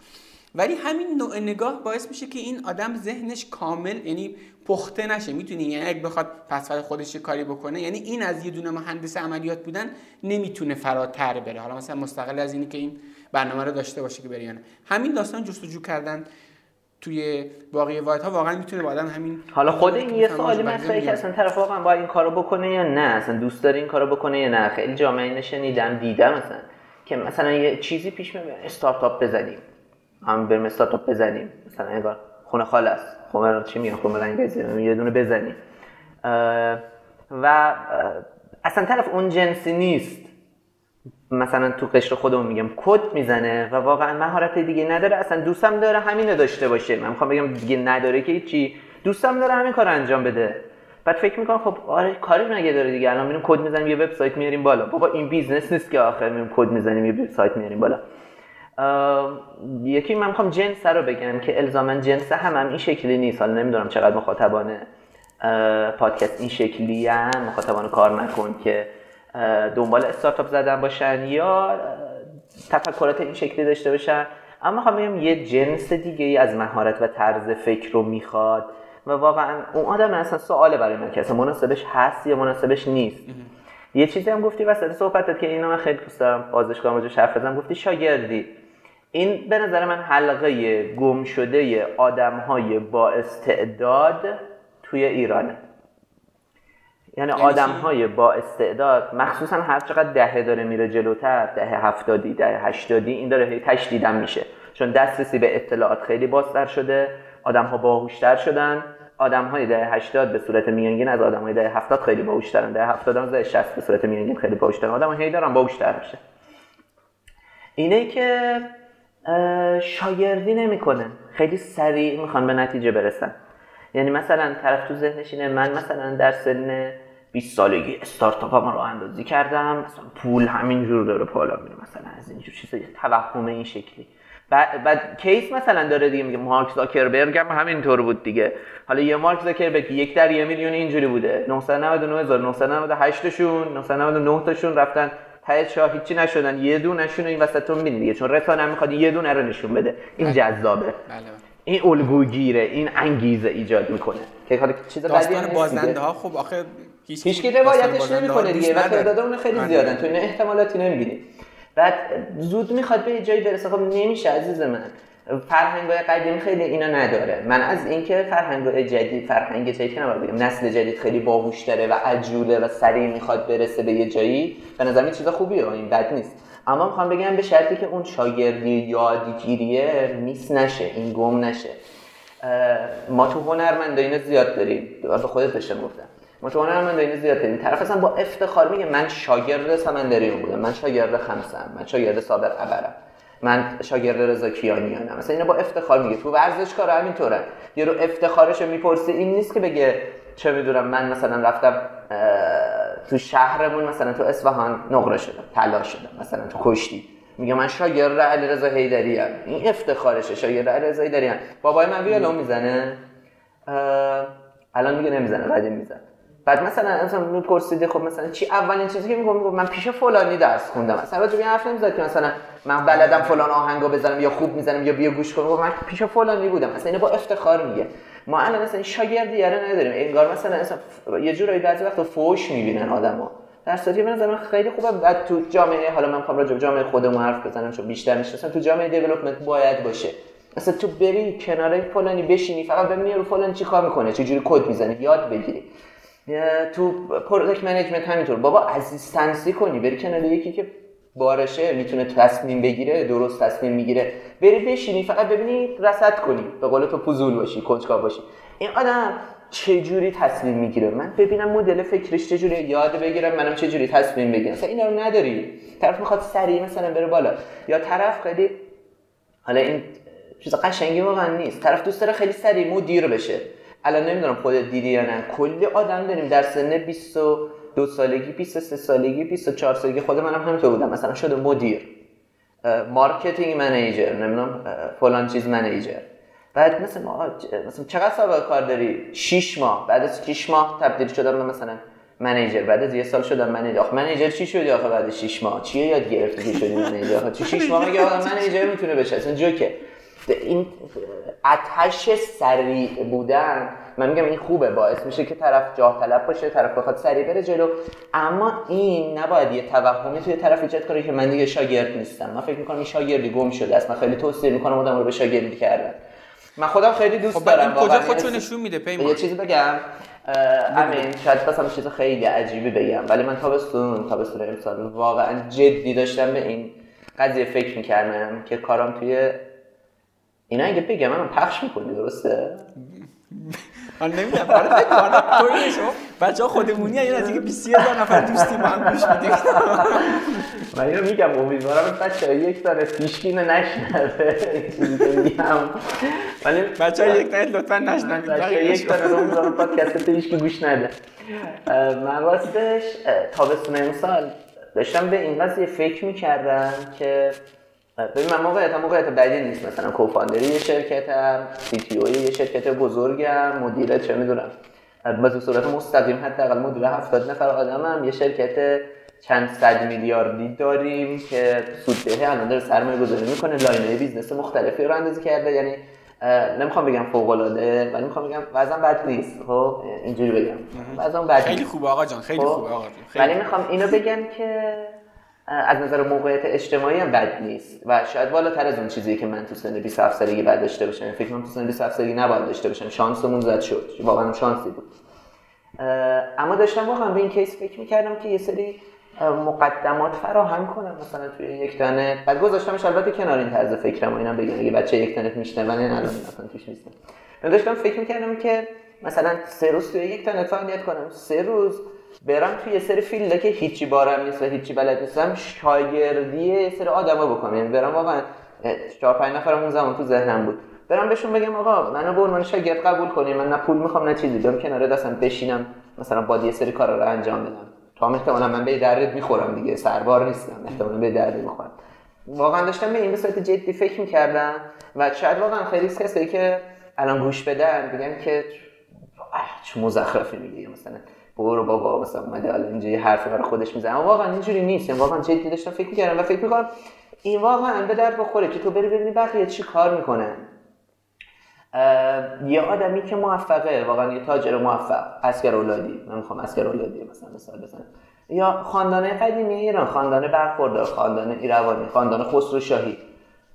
ولی همین نوع نگاه باعث میشه که این آدم ذهنش کامل یعنی پخته نشه. می‌تونی یعنی اگه بخواد پسفل خودش کاری بکنه یعنی این از یه دونه مهندس عملیات بودن نمی‌تونه فراتر بره. حالا مثلا مستقل از اینی که این برنامه رو داشته باشه که بره همین داستان جستجو کردن توی واقعی واحد ها واقعا می‌تونه با آدم همین حالا خود این یه سوالی مطرحه که اصلا طرف واقعا باید این کارو بکنه یا نه؟ اصلا دوست داره این کارو بکنه یا نه؟ خیلی جامعه نشنیدم دیدم مثلا که مثلا یه چیزی پیش میاد استارتاپ بزنیم. هم بریم استارتاپ بزنیم. مثلا انگار خونه خاله است خونه چی میگن؟ خونه رنگ یه دونه بزنیم و اصلا طرف اون جنسی نیست. مثلا تو قشر خودمون میگم کد می‌زنه و واقعا مهارت دیگه نداره. اصلا دوستم داره همینو داشته باشه. من می‌خوام بگم دیگه نداره که چی دوستم داره همین کار انجام بده. بعد فکر می‌کنم خب آره کاری که نداره دیگه؟ الان میریم کد می‌زنیم یه وبسایت میاریم بالا. بابا این business نیست که آخر میریم کد می‌زنیم یه وبسایت میاریم بالا. یکی من می‌خوام جنس رو بگم که الزاما جنس هم, هم این شکلی نیست. حالا نمی‌دونم چقدر مخاطبان پادکست این شکلی هم مخاطبان کار نکن که دنبال استارتاپ زدن باشن یا تفکرات این شکلی داشته باشن. اما می‌خوام بگم یه جنس دیگه ای از مهارت و طرز فکر رو می‌خواد و واقعا اون آدم اصلا سواله برای من که اصلا مناسبش هست یا مناسبش نیست. یه چیزی هم گفتی وسط صحبتت که اینو من خیلی دوست دارم بازش کنم حرف بزنم. گفتی شاگردی. این به نظر من حلقه گم شده آدم های با استعداد توی ایرانه. یعنی, یعنی آدم های با استعداد مخصوصا هر چقدر دهه داره میره جلوتر دهه هفتادی دهه هشتادی این داره هی تشدیدم میشه. چون دسترسی به اطلاعات خیلی بازتر شده آدم ها باهوشتر شدن. آدم های دهه 80 به صورت میانگین از آدم های دهه 70 خیلی باهوشترن. دهه 70 از دهه 60 به صورت میانگین خیلی باهوشترن. آدم هی دارن باهوشتر میشه. اینه که شاگردی نمی‌کنه. خیلی سریع می‌خوان به نتیجه برسن. یعنی مثلا طرف تو ذهنش اینه من مثلا در سن 20 سالگی استارتاپ رو اندازی کردم مثلا پول همینجور داره بالا میره مثلا از اینجور چیزا توهم این شکلی. بعد, بعد کیس مثلا داره دیگه میگه مارک زاکربرگ هم همینطور بود دیگه. حالا یه مارک زاکربرگ یک در یه میلیون اینجوری بوده. 999998 شون 999 تاشون رفتن ته چاه هیچی نشدن یه دونشون این وسط تو می‌بینی دیگه. چون رسانه می‌خواد یه دونه رو نشون بده. این بله. جذابه. بله. این الگوگیره این انگیزه ایجاد می‌کنه. که حالا چیز داستان بازنده ها خب آخه هیچ کی روایتش نمی‌کنه دیگه و تعداد اون خیلی بله. زیادن تو این احتمالاتی نمی‌بینی. بعد زود می‌خواد به جایی برسه. خب نمیشه عزیز من. فرهنگ های قدیم خیلی اینا نداره. من از اینکه فرهنگ های جدید فرهنگ جدید که بگم نسل جدید خیلی باهوش داره و عجوله و سریع می‌خواد برسه به یه جایی به نظر چیز خوبیه این بد نیست. اما می‌خوام بگم به شرطی که اون شاگردی یادگیریه میس نشه این گم نشه. ما تو هنرمنده اینو زیاد داریم. به خودت داشتم گفتم. ما تو هنرمنده اینو زیاد داریم. طرف اصلا با افتخار میگه من شاگرد سمندریون بودم من شاگرد خمسم من شاگرد صابر ابرم. من شاگرد رضا کیانیانم مثلا اینو با افتخار میگه. تو ورزشکار همینطوره. یه رو افتخارش رو می‌پرسه این نیست که بگه چه می‌دونم من مثلا رفتم تو شهرمون مثلا تو اصفهان نقره شدم طلا شدم مثلا تو کشتی. میگه من شاگرد علیرضا حیدری ام. این افتخارشه شاگرد علیرضا حیدری ام. بابای من ویولون می‌زنه. الان میگه نمی‌زنه بعد می‌زنه. بعد مثلا مثلا میپرسیدی خب مثلا چی؟ اولین چیزی که میگم من پیش فلانی درس خوندم. مثلا راجع به حرف نمی‌زد که مثلا من بلدم فلان آهنگو بزنم یا خوب می‌زنم یا بیا گوش کنم. من پیش فلانی بودم. مثلا اینو با افتخار میگه. ما الان مثلا شاگردی یاره نداریم. انگار مثلا مثلا یه جورایی بعضی وقت فوش می‌بینن آدمو. در صورتی به نظر من خیلی خوبه. بعد تو جامعه حالا من می‌خوام راجع جامعه خودمون حرف بزنم چون بیشتر می‌شناسم. تو جامعه development باید باشه. مثلا تو بری کنار فلانی بشینی فقط ببینی رو فلان چی کار می‌کنه چه جوری کد می‌زنه یاد بگیری. تو product management همینطور. بابا assistance ی کنی. بری کنار یکی که کارشه می‌تونه تصمیم بگیره درست تصمیم می‌گیره. بری بشینی فقط ببینی رصد کنی. به قول تو پوزول باشی کنجکاو باشی. این آدم جوری تصمیم می‌گیره؟ من ببینم مدل فکرش چه جوری یاد بگیرم منم چه جوری تصمیم بگیرم. مثلا اینا رو نداری. طرف می‌خواد سریع مثلا بره بالا. یا طرف خیلی حالا این چیز قشنگی واقعا نیست. طرف دوست داره خیلی سریع مدیر بشه. الان نمی‌دونم خودت دیدی یا نه. کلی آدم داریم در سن 22 سالگی 23 سالگی 24 سالگی خود منم همینطور بودم. مثلا شده مدیر marketing manager نمی‌دونم فلان چیز manager. بعد مثلا مثلا چقدر سابقه کار داری؟ 6 ماه. بعد از 6 ماه تبدیل شدم مثلا manager. بعد از یه سال شدم manager. آخه manager چی شدی آخه بعد 6 ماه؟ چیه یاد گرفتی که شدی manager؟ آخه تو 6 ماه میگه آقا manager می‌تونه بشه. اصلا جوکه. این عطش سریع بودن من میگم این خوبه باعث میشه که طرف جاه طلب باشه طرف بخواد سریع بره جلو. اما این نباید یه توهمی توی طرف ایجاد کنه که من دیگه شاگرد نیستم. من فکر می‌کنم این شاگردی گم شده است. من خیلی توصیه می‌کنم آدم رو به شاگردی کردن. من خودم خیلی دوست خب دارم این کجا. خودشو یه نشون میده یه پیمان چیزی بگم. اه، همین شاید مثلا چیز خیلی عجیبی بگم ولی من تابستون تابستون امسال. واقعا جدی داشتم به این قضیه فکر می‌کردم که کارم توی اینا اگه بگم من پخش می‌کنی درسته؟ من نمی‌دونم. آره بگو آره طوری شو بچه‌ها خودمونی یه نزدیک 20000 نفر دوستی با هم گوش میدیم من اینو میگم امیدوارم بچه یک سال پیش اینو نشنوه. این میگم ولی بچه‌ها یک دقیقه لطفا نشنوید. بقیه یک سال رو پادکست هیچ که گوش نده. من راستش تابستون امسال داشتم به این قضیه فکر می‌کردم که ببین من موقعیت موقعیت بدی نیست مثلا کوفاندری یه شرکتم سی تی او یه شرکت بزرگم مدیر چه می‌دونم. به صورت مستقیم حداقل مدیر 70 نفر آدمم. یه شرکت چند صد میلیاردی داریم که سوددهی الان داره سرمایه گذاری می‌کنه line business مختلفی رو اندازی کرده. یعنی نمی‌خوام بگم فوق العاده ولی می‌خوام بگم وضعم بد نیست. خب اینجوری بگم. وضعم بد خیلی خوبه آقا جان خیلی خب؟ خوبه آقا جان خیلی ولی می‌خوام اینو بگم که از نظر موقعیت اجتماعی هم بد نیست. و شاید بالاتر از اون چیزی که من تو سن 27 سالگی بعد داشته باشم. فکر کنم تو سن 27 سالگی نباید داشته باشم. شانسمون زد شد. واقعا شانسی بود. اما داشتم واقعا به این کیس فکر می‌کردم که یه سری مقدمات فراهم کنم. مثلا توی یک تانه بعد گذاشتمش البته کنار این طرز فکرم و اینم بگم. اگه بچه یک تانت میشنون این الان اصلا توش نیستم داشتم فکر می‌کردم که مثلا سه روز توی یک تانت فعالیت کنم. سه روز برم توی یه سری فیلده که هیچی بارم نیست و هیچی بلد نیستم شاگردی یه سری آدما بکنم. یعنی برم واقعا چهار پنج نفرم اون زمان تو ذهنم بود. برم بهشون بگم آقا منو به عنوان شاگرد قبول کنیم من نه پول می‌خوام نه چیزی. بیام کنار دستم بشینم مثلا با یه سری کارا رو انجام بدم. تا احتمالا من به دردت می‌خورم دیگه سربار نیستم احتمالا به درد می‌خورم. واقعا داشتم به این به صورت جدی فکر می‌کردم و شاید واقعا خیلی کسایی که الان گوش بدن بگن که چه مزخرفی میگی. مثلا برو بابا مثلا اومده حالا اینجا یه حرفی برای خودش می‌زنه واقعا اینجوری نیست. یعنی واقعا جدی داشتم فکر می‌کردم و فکر می‌کنم این واقعا به درد بخوره که تو بری ببینی بقیه چی کار می‌کنن. یه آدمی که موفقه واقعا یه تاجر موفق اسکر اولادی. من می‌خوام اسکر اولادی مثلا مثال بزنم. یا خاندان قدیمی ایران خاندان برخوردار خاندان ایروانی خاندان خسرو شاهی.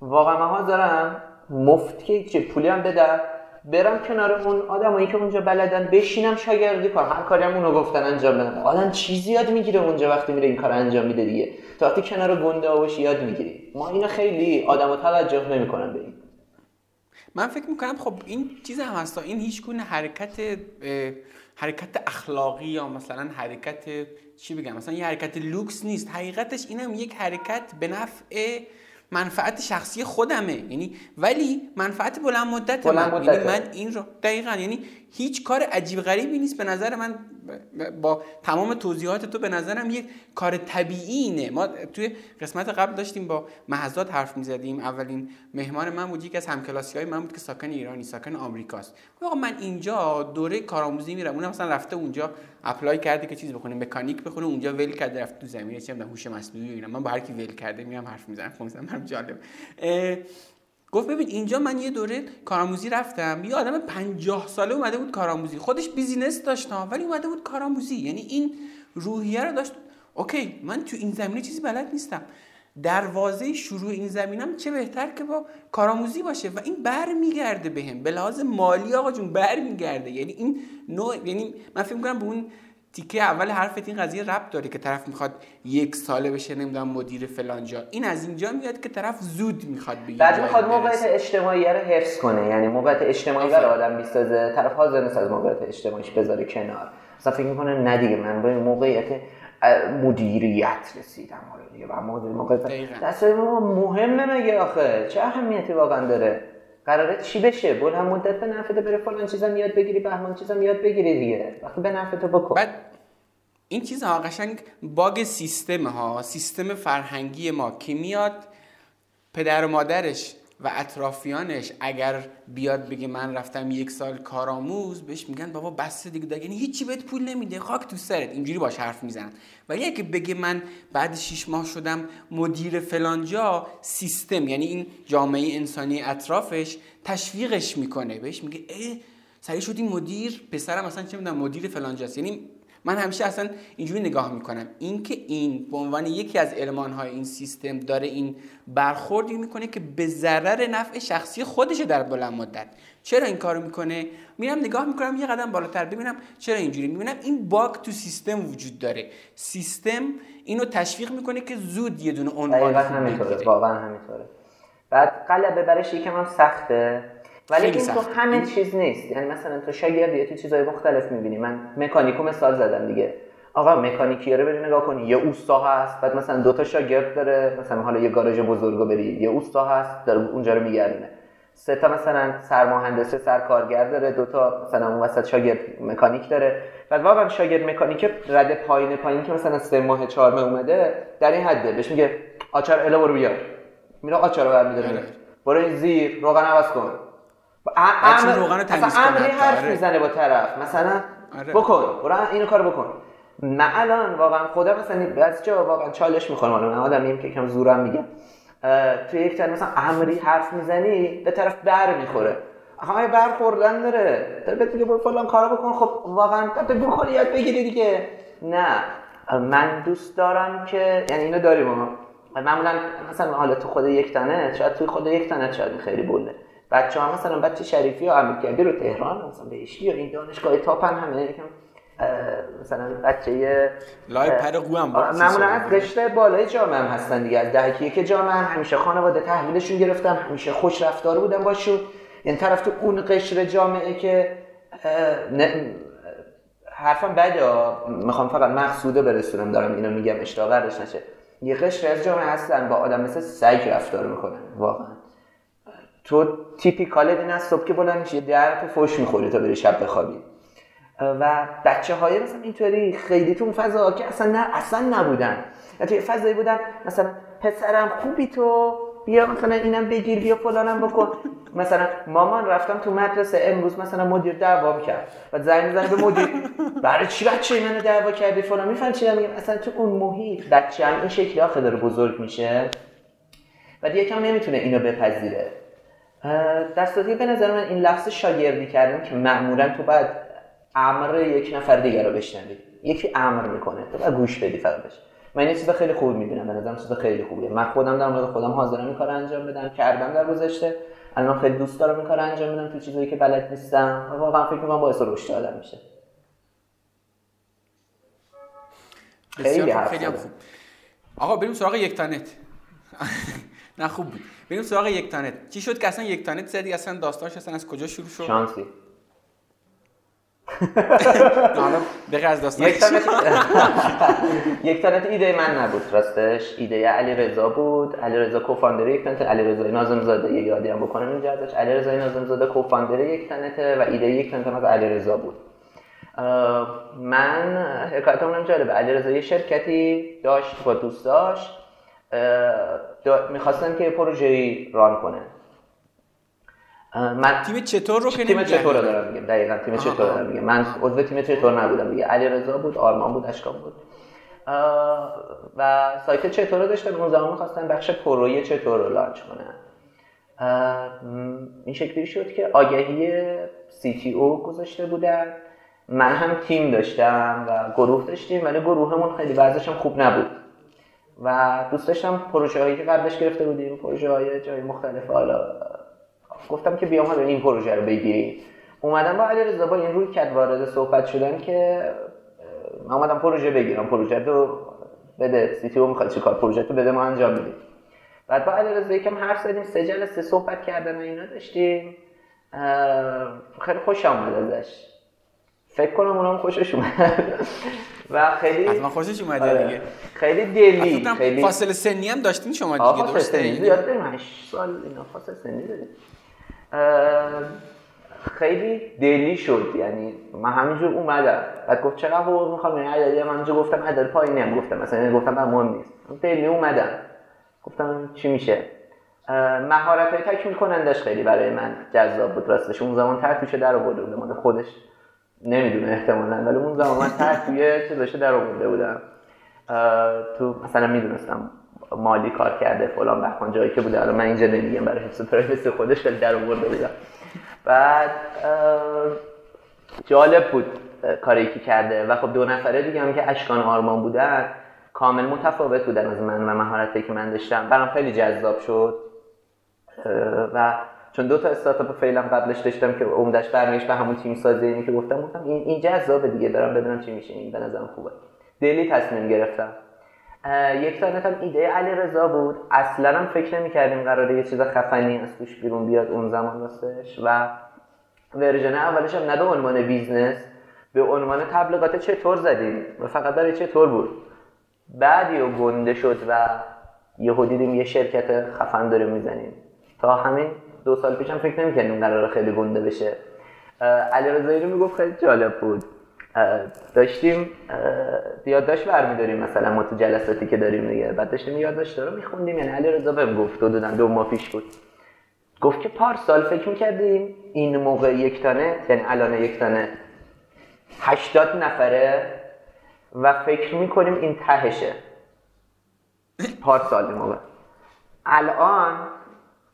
واقعا من حاضرم مفت که چه پولی هم بدم برم کنار اون آدمایی که اونجا بلدن بشینم شاگردی کنم. هر کاری هم اونو گفتن انجام بدم آدم چیزی یاد می‌گیره اونجا وقتی میره این کار انجام میده دیگه. تا وقتی کنار گنده باشی یاد می‌گیری. ما اینو خیلی آدمو توجه نمی‌کنن به این من فکر می‌کنم خب این چیز هم هست. این هیچ گونه حرکت حرکت اخلاقی یا مثلا حرکت چی بگم مثلا یه حرکت لوکس نیست. حقیقتش اینم یک حرکت به نفع منفعت شخصی خودمه. یعنی ولی منفعت بلند مدت بلند من. مدته. یعنی من این رو دقیقا. یعنی هیچ کار عجیب غریبی نیست. به نظر من با تمام توضیحات تو به نظرم یک کار طبیعی اینه. ما توی قسمت قبل داشتیم با محضات حرف می‌زدیم. اولین مهمان من بود یکی از همکلاسی های من بود که ساکن ایرانی ساکن آمریکاست. آقا من اینجا دوره کارآموزی میرم. اونم مثلا رفته اونجا apply کرده که چیز بخونه مکانیک بخونه اونجا ول کرده رفته تو زمینه چه هوش مصنوعی اینا. من با هر کی ول کرده میام حرف می‌زنم. خب مثلا جالب. گفت ببین اینجا من یه دوره کارآموزی رفتم. یه آدم 50 ساله اومده بود کارآموزی. خودش business داشت ولی اومده بود کارآموزی. یعنی این روحیه رو داشت. OK من تو این زمینه چیزی بلد نیستم. دروازه شروع این زمینم چه بهتر که با کارآموزی باشه؟ و این بر میگرده بهم. به لحاظ مالی آقا جون بر میگرده یعنی این نوع یعنی من فکر می‌کنم به اون تیکه اول حرفت این قضیه ربط داره که طرف می‌خواد یک ساله بشه نمی‌دونم مدیر فلان جا. این از اینجا میاد که طرف زود می‌خواد به یه بعد می‌خواد. موقعیت اجتماعی رو حفظ کنه. یعنی موقعیت اجتماعی برای آدم می‌سازه طرف حاضر نیست از موقعیت اجتماعیش بذاره کنار. مثلا فکر می‌کنه نه دیگه من به موقعیت مدیریت رسیدم. حالا دیگه موقع- موقعیت. دست مهمه مگه آخه؟ چه اهمیتی واقعا داره؟ قراره چی بشه؟ بلند مدت به نفعت بره فلان چیزم یاد بگیری بهمان چیزم یاد بگیری دیگه. وقتی به نفعت بکن. بعد این چیزها قشنگ باگ سیستم ها سیستم فرهنگی ما. که میاد؟ پدر و مادرش. و اطرافیانش اگر بیاد بگه من رفتم یک سال کارآموز بهش میگن بابا بس دیگه دیگه یعنی هیچی بهت پول نمیده. خاک تو سرت. اینجوری باش حرف می‌زنن. ولی اگه بگه من بعد شیش ماه شدم مدیر فلانجا سیستم یعنی این جامعه انسانی اطرافش تشویقش می‌کنه. بهش میگه اه سری شدی مدیر؟ پسرم مثلا چه می‌دونم مدیر فلانجاست یعنی من همیشه اصلا اینجوری نگاه می‌کنم. اینکه این به عنوان یکی از های این سیستم داره این برخوردی می‌کنه که به ضرر نفع شخصی خودشه در بلند مدت. چرا این کارو می‌کنه؟ میرم نگاه می‌کنم یه قدم بالاتر ببینم چرا اینجوری. می‌بینم این باگ تو سیستم وجود داره. سیستم اینو تشویق می‌کنه که زود یه دونه عنوان واقعا همینطوره. بعد قلبه برش یکم هم سخته. ولی این تو همه چیز نیست. یعنی مثلا تو شاگردی تو چیزای مختلف می‌بینی. من مکانیکو مثال زدم دیگه. آقا مکانیکی رو بری نگاه کنی. یه اوستا هست بعد مثلا دو تا شاگرد داره. مثلا حالا یه گاراژ بزرگو بری. یه اوستا هست داره اونجا رو میگردونه. سه تا مثلا سرمهندسه سرکارگر داره. دو تا مثلا اون وسط شاگرد مکانیک داره. بعد واقعا شاگرد مکانیک رده پایین پایین که مثلا سه ماه چهار ماه اومده در این حده بهش میگه آچار الا برو بیار. میره آچار رو برمیداره. آره. برو زیر روغن عوض کن. امر روغن تمیز حرف آره. می‌زنه با طرف. مثلا آره. بکن برو اینو کارو بکن. من الان واقعا خدا مثلا بعضی جا واقعا چالش می‌خوام. من آدمیم که کم زورم میگه تو یک تر مثلا امری حرف می‌زنی به طرف بر می‌خوره. آخه بر خوردن داره؟ داره بهت میگه برو فلان کارو بکن. خب واقعا تو بکنی یاد بگیری دیگه. نه. من دوست دارم که یعنی اینو داریم ما معمولا مثلا حالا تو خود یک تنه شاید توی خود یک تنه شاید خیلی بوله بچه ها مثلا بچه شریفی یا امیرکردی رو تهران مثلا بهشتی یا این دانشگاه تاپن همه یکم مثلا بچه لای پر هم معمولا از رشته بالای جامعه هم هستن دیگه از دهکی که جامعه هم همیشه خانواده تحویلشون گرفتم همیشه خوش رفتار بودن باشون. یعنی طرف تو اون قشر جامعه که حرفم بده می‌خوام فقط مقصوده برسونم دارم اینو میگم اشتباه نشه. یه قشر از جامعه هستن با آدم مثل سگ رفتار می‌کنن واقعا. تو تیپیکال این از صبح که بلند میشه تو فوش می‌خوری تا بری شب بخوابی. و بچه های مثلا اینطوری خیلی تو فضا که اصلا نه اصلا نبودن. توی فضایی بودن مثلا پسرم خوبی تو؟ بیا مثلا اینم بگیر بیا فلانم بکن. مثلا مامان رفتم تو مدرسه امروز مثلا مدیر دعوام کرد. و زنگ می‌زنه به مدیر برای چی بچه منو دعوا کردی فلان؟ میفهم چی میگم اصلا تو اون محیط بچه هم این شکلی آخه داره بزرگ میشه. و یکم نمی‌تونه اینو بپذیره. دستاتی به نظر من این لفظ شاگردی کردن که معمولا تو باید امر یک نفر دیگر رو بشنوی. یکی امر می‌کنه. تو باید گوش بدی فقط بشه من این چیز خیلی خوب می‌بینم به نظرم چیز خیلی خوبیه. من خودم در مورد خودم حاضرم این کار انجام بدم کردم در گذشته. الان خیلی دوست دارم این کار انجام بدم تو چیزایی که بلد نیستم. و واقعا فکر می‌کنم باعث رشد آدم میشه. خیلی, خیلی خوب. آقا بریم سراغ یک تانت نه خوب بود. بریم سراغ یک تانت چی شد که اصلا یک تانت زدی؟ اصلا داستانش اصلا از کجا شروع شد؟ شانسی. دقیقه از داستان یک تانت ایده من نبود راستش. ایده علی رضا بود. علی رضا کوفاندر یک تانت علی رضا نازم زاده یه یادی هم بکنم اینجا ازش. علی رضا نازم زاده کوفاندر یک تانت و ایده یک تانت از علی رضا بود من حکایت اونم جالبه. علی رضا یه شرکتی داشت با دوست داشت. می‌خواستن که پروژه ران کنه. من تیم چطور رو که تیم چطور رو دارم میگم؟ دقیقاً تیم چطور رو دارم میگم؟ من عضو تیم چطور نبودم دیگه. علیرضا بود آرمان بود اشکان بود. و سایت چطور رو داشتم. اون زمان می‌خواستن بخش پروی چطور رو لانچ کنن این شکلی شد که آگهی سی تی او گذاشته بودن. من هم تیم داشتم و گروه داشتیم ولی گروهمون خیلی وضعش خوب نبود. و دوست داشتم پروژه هایی که قبلش گرفته بودیم پروژه های جای مختلف. حالا گفتم که بیام حالا این پروژه رو بگیریم. اومدم با علی رضا با این روی کد وارد صحبت شدن که من اومدم پروژه بگیرم پروژه رو بده. سی تی او می‌خواد چیکار؟ پروژه رو بده ما انجام میدیم بعد با علی رضا یکم حرف زدیم سه جلسه صحبت کردن و اینا داشتیم. خیلی خوش آمد ازش. فکر کنم اونم خوشش اومد. و خیلی حتما خوشش اومده آره. دیگه. خیلی دلی خیلی فاصله سنی هم داشتین شما دیگه درسته؟ زیاد داریم 8 سال اینا فاصله سنی داریم. خیلی دلی شد. یعنی من همینجور اومدم. بعد گفت چقدر حقوق می‌خوام؟ یعنی عددی من همینجور گفتم عدد پایینی هم گفتم. مثلا یعنی گفتم من مهم نیست. دلی اومدم. گفتم چی میشه؟ مهارت های تکمیل کنندش خیلی برای من جذاب بود. راستش اون زمان تر توشه در آورده بوده خودش نمی‌دونه احتمالا ولی اون زمان من تحت توی چیزاشه در آورده بودم. تو مثلا می‌دونستم مالی کار کرده فلان بخوان جایی که بوده. الان من اینجا نمیگم برای حفظ پرایوسی خودش ولی در آورده بودم. بعد جالب بود کاری که کرده و خب دو نفره دیگه هم که اشکان آرمان بودن کامل متفاوت بودن از من و مهارتی که من داشتم. برام خیلی جذاب شد. و چون دو تا استارتاپ فعلا قبلش داشتم که عمدش برمیش به همون تیم سازی اینی که گفتم گفتم این این جذابه دیگه برام بدونم چی میشه. این به نظرم خوبه. دلی تصمیم گرفتم. یکتا هم ایده علی رضا بود. اصلا هم فکر نمی کردیم قراره یه چیز خفنی از توش بیرون بیاد اون زمان راستش. و ورژن اولش هم نه به عنوان business به عنوان تبلیغات چطور زدیم. و فقط برای چطور بود؟ بعدی و گنده شد و یه دیدیم یه شرکت خفن داره می‌زنیم. تا همین دو سال پیشم فکر نمی‌کردیم قرار خیلی گنده بشه. علی رضایی رو می‌گفت خیلی جالب بود. داشتیم یادداشت برمیداریم مثلا ما تو جلساتی که داریم دیگه. بعد داشتیم یادداشت رو میخوندیم. یعنی علی رضا بهم گفت دو دو ماه پیش بود. گفت که پارسال فکر می‌کردیم این موقع یک تانه یعنی الان یک تانه 80 نفره و فکر می‌کنیم این تهشه. پارسال موقع. الان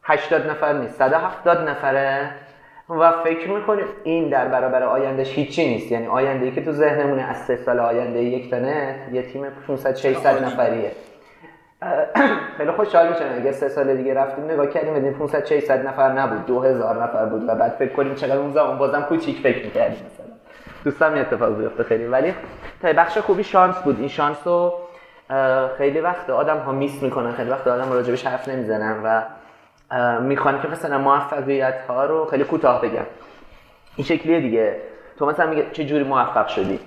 80 نفر نیست 170 نفره. و فکر می‌کنیم این در برابر آیندهش هیچی نیست. یعنی آینده ای که تو ذهنمونه از سه سال آینده یک تنه یه تیم 500 600 نفریه. خیلی خوشحال میشم اگه سه سال دیگه رفتیم نگاه کردیم بدیم 500 600 نفر نبود 2000 نفر بود و بعد فکر کنیم چقدر اون زمان بازم کوچیک فکر می‌کردیم مثلا. دوستم این اتفاق بیفته خیلی. ولی تا بخش خوبی شانس بود. این شانس رو خیلی وقت آدم ها میس می‌کنن خیلی وقت آدم راجبش حرف نمی‌زنن و می‌خوان که مثلا موفقیت ها رو خیلی کوتاه بگم. این شکلیه دیگه. تو مثلا میگه چه جوری موفق شدی؟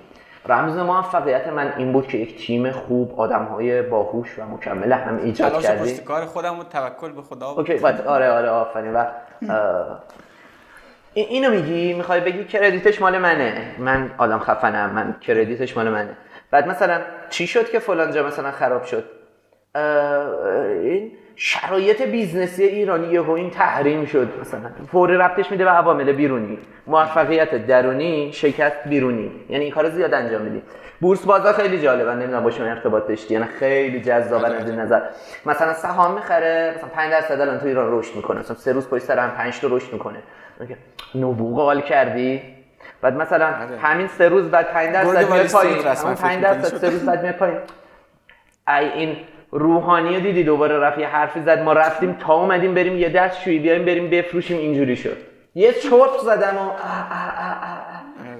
رمز موفقیت من این بود که یک تیم خوب آدم های باهوش و مکمل هم ایجاد کردی کار خودم و توکل به خدا. اوکی آره آره آفرین. و اینو میگی؟ می‌خوای بگی کردیتش مال منه. من آدم خفنم من کردیتش مال منه. بعد مثلا چی شد که فلان جا مثلا خراب شد؟ این شرایط business ی ایرانی یهو این تحریم شد. مثلا فوری ربطش میده به عوامل بیرونی. موفقیت درونی شکست بیرونی. یعنی این کار زیاد انجام میدی. بورس بازار خیلی جالبه. نمی‌دونم با شما ارتباط داشتی یعنی خیلی جذاب از این نظر. مثلا سهام می‌خره مثلا 5 درصد الان تو ایران رشد می‌کنه. مثلا سه روز پشت سر هم 5 تا رشد می‌کنه. نبوغ حال کردی. بعد مثلا آره. همین سه روز بعد 5 درصد میاد پایین. 5 درصد سه روز بعد میاد پایین. ای این روحانی دیدی؟ دوباره رفت یه حرفی زد. ما رفتیم تا اومدیم بریم یه دست شویی بیایم بریم بفروشیم. اینجوری شد. یه چرت زدم و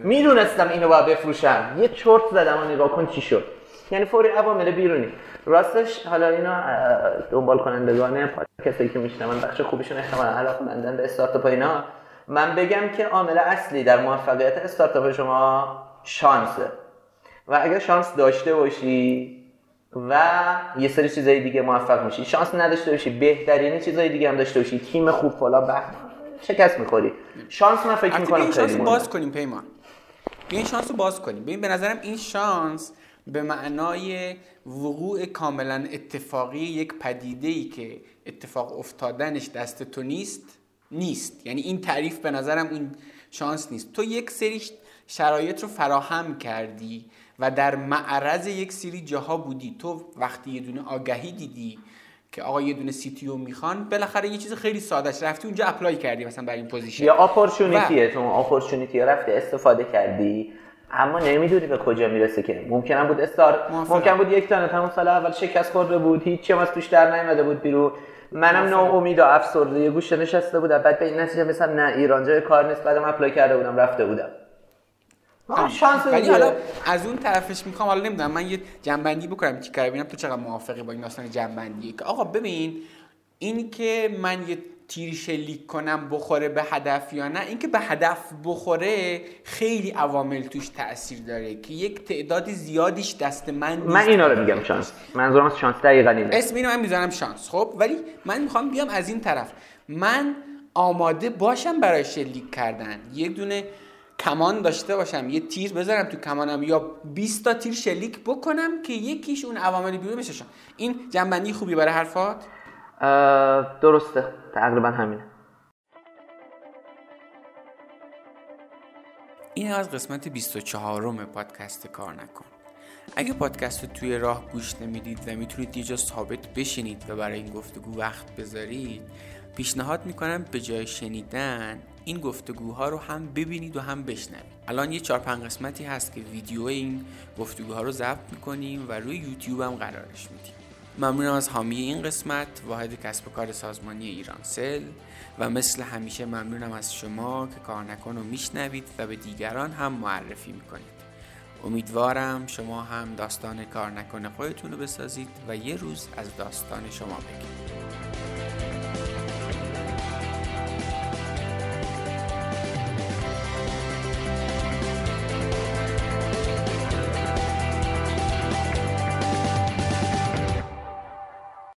می‌دونستم اینو باید بفروشم. یه چرت زدم و نگاه کن چی شد. یعنی فوری عوامل بیرونی. راستش حالا اینا دنبال کنندگان کسایی که میشنون بخش خوبیشون احتمالا علاقه مندن به استارتاپ اینا. من بگم که عامل اصلی در موفقیت استارتاپ شما شانسه. و اگر شانس داشته باشی و یه سری چیزای دیگه موفق میشی. شانس نداشته باشی. بهترین چیزای دیگه هم داشته باشی. تیم خوب فلا به شکست می‌خوری. شانس من فکر می‌کنم خیلی شانس باز کنیم پیمان. این شانس رو باز کنیم. ببین به نظرم این شانس به معنای وقوع کاملا اتفاقی یک پدیده ای که اتفاق افتادنش دست تو نیست نیست. یعنی این تعریف به نظرم این شانس نیست. تو یک سری شرایط رو فراهم کردی. و در معرض یک سری جاها بودی. تو وقتی یه دونه آگهی دیدی که آقا یه دونه CTO می‌خوان بالاخره یه چیز خیلی ساده رفتی اونجا apply کردی مثلا برای این position. یا opportunity ه تو opportunity رفتی استفاده کردی. اما نمی‌دونی به کجا می‌رسه که. ممکنم بود star ممکن بود یک دانه تمام سال اول شکست خورده بود هیچ از توش در نیومده بود بیرون. منم نو امید و افسرده. یه گوشه نشسته بودم. بعد به این نتیجه مثلا نه ایران جای کار نیست. بعدم اپلای کرده بودم رفته بودم. شانس ولی حالا از اون طرفش می‌خوام حالا نمی‌دونم من یه جنبندی بکنم. کار ببینم؟ تو چقدر موافقی با این داستان جنبندی؟ که آقا ببین این که من یه تیر شلیک کنم بخوره به هدف یا نه اینکه به هدف بخوره خیلی عوامل توش تاثیر داره که یک تعداد زیادیش دست من نیست. من اینا رو میگم شانس. منظورم از شانس دقیقاً اینه. اسم اینو من می‌ذارم شانس. خب ولی من می‌خوام بیام از این طرف. من آماده باشم برای شلیک کردن. یک دونه کمان داشته باشم یه تیر بذارم تو کمانم یا 20 تا تیر شلیک بکنم که یکیش اون عوامل بیرون بشه. این جنبندی خوبی برای حرفات؟ درسته. تقریبا همینه. این از قسمت 24 م پادکست کار نکن. اگه پادکست رو توی راه گوش نمی‌دید و می‌تونید یه جا ثابت بشینید و برای این گفتگو وقت بذارید پیشنهاد می‌کنم به جای شنیدن این گفتگوها رو هم ببینید و هم بشنوید. الان یه چهار پنج قسمتی هست که ویدیو این گفتگوها رو ضبط می‌کنیم و روی یوتیوب هم قرارش میدیم. ممنونم از حامی این قسمت واحد کسب و کار سازمانی ایرانسل و مثل همیشه ممنونم از شما که کار نکن و میشنوید و به دیگران هم معرفی می‌کنید. امیدوارم شما هم داستان کار نکنه خودتون رو بسازید و یه روز از داستان شما بگید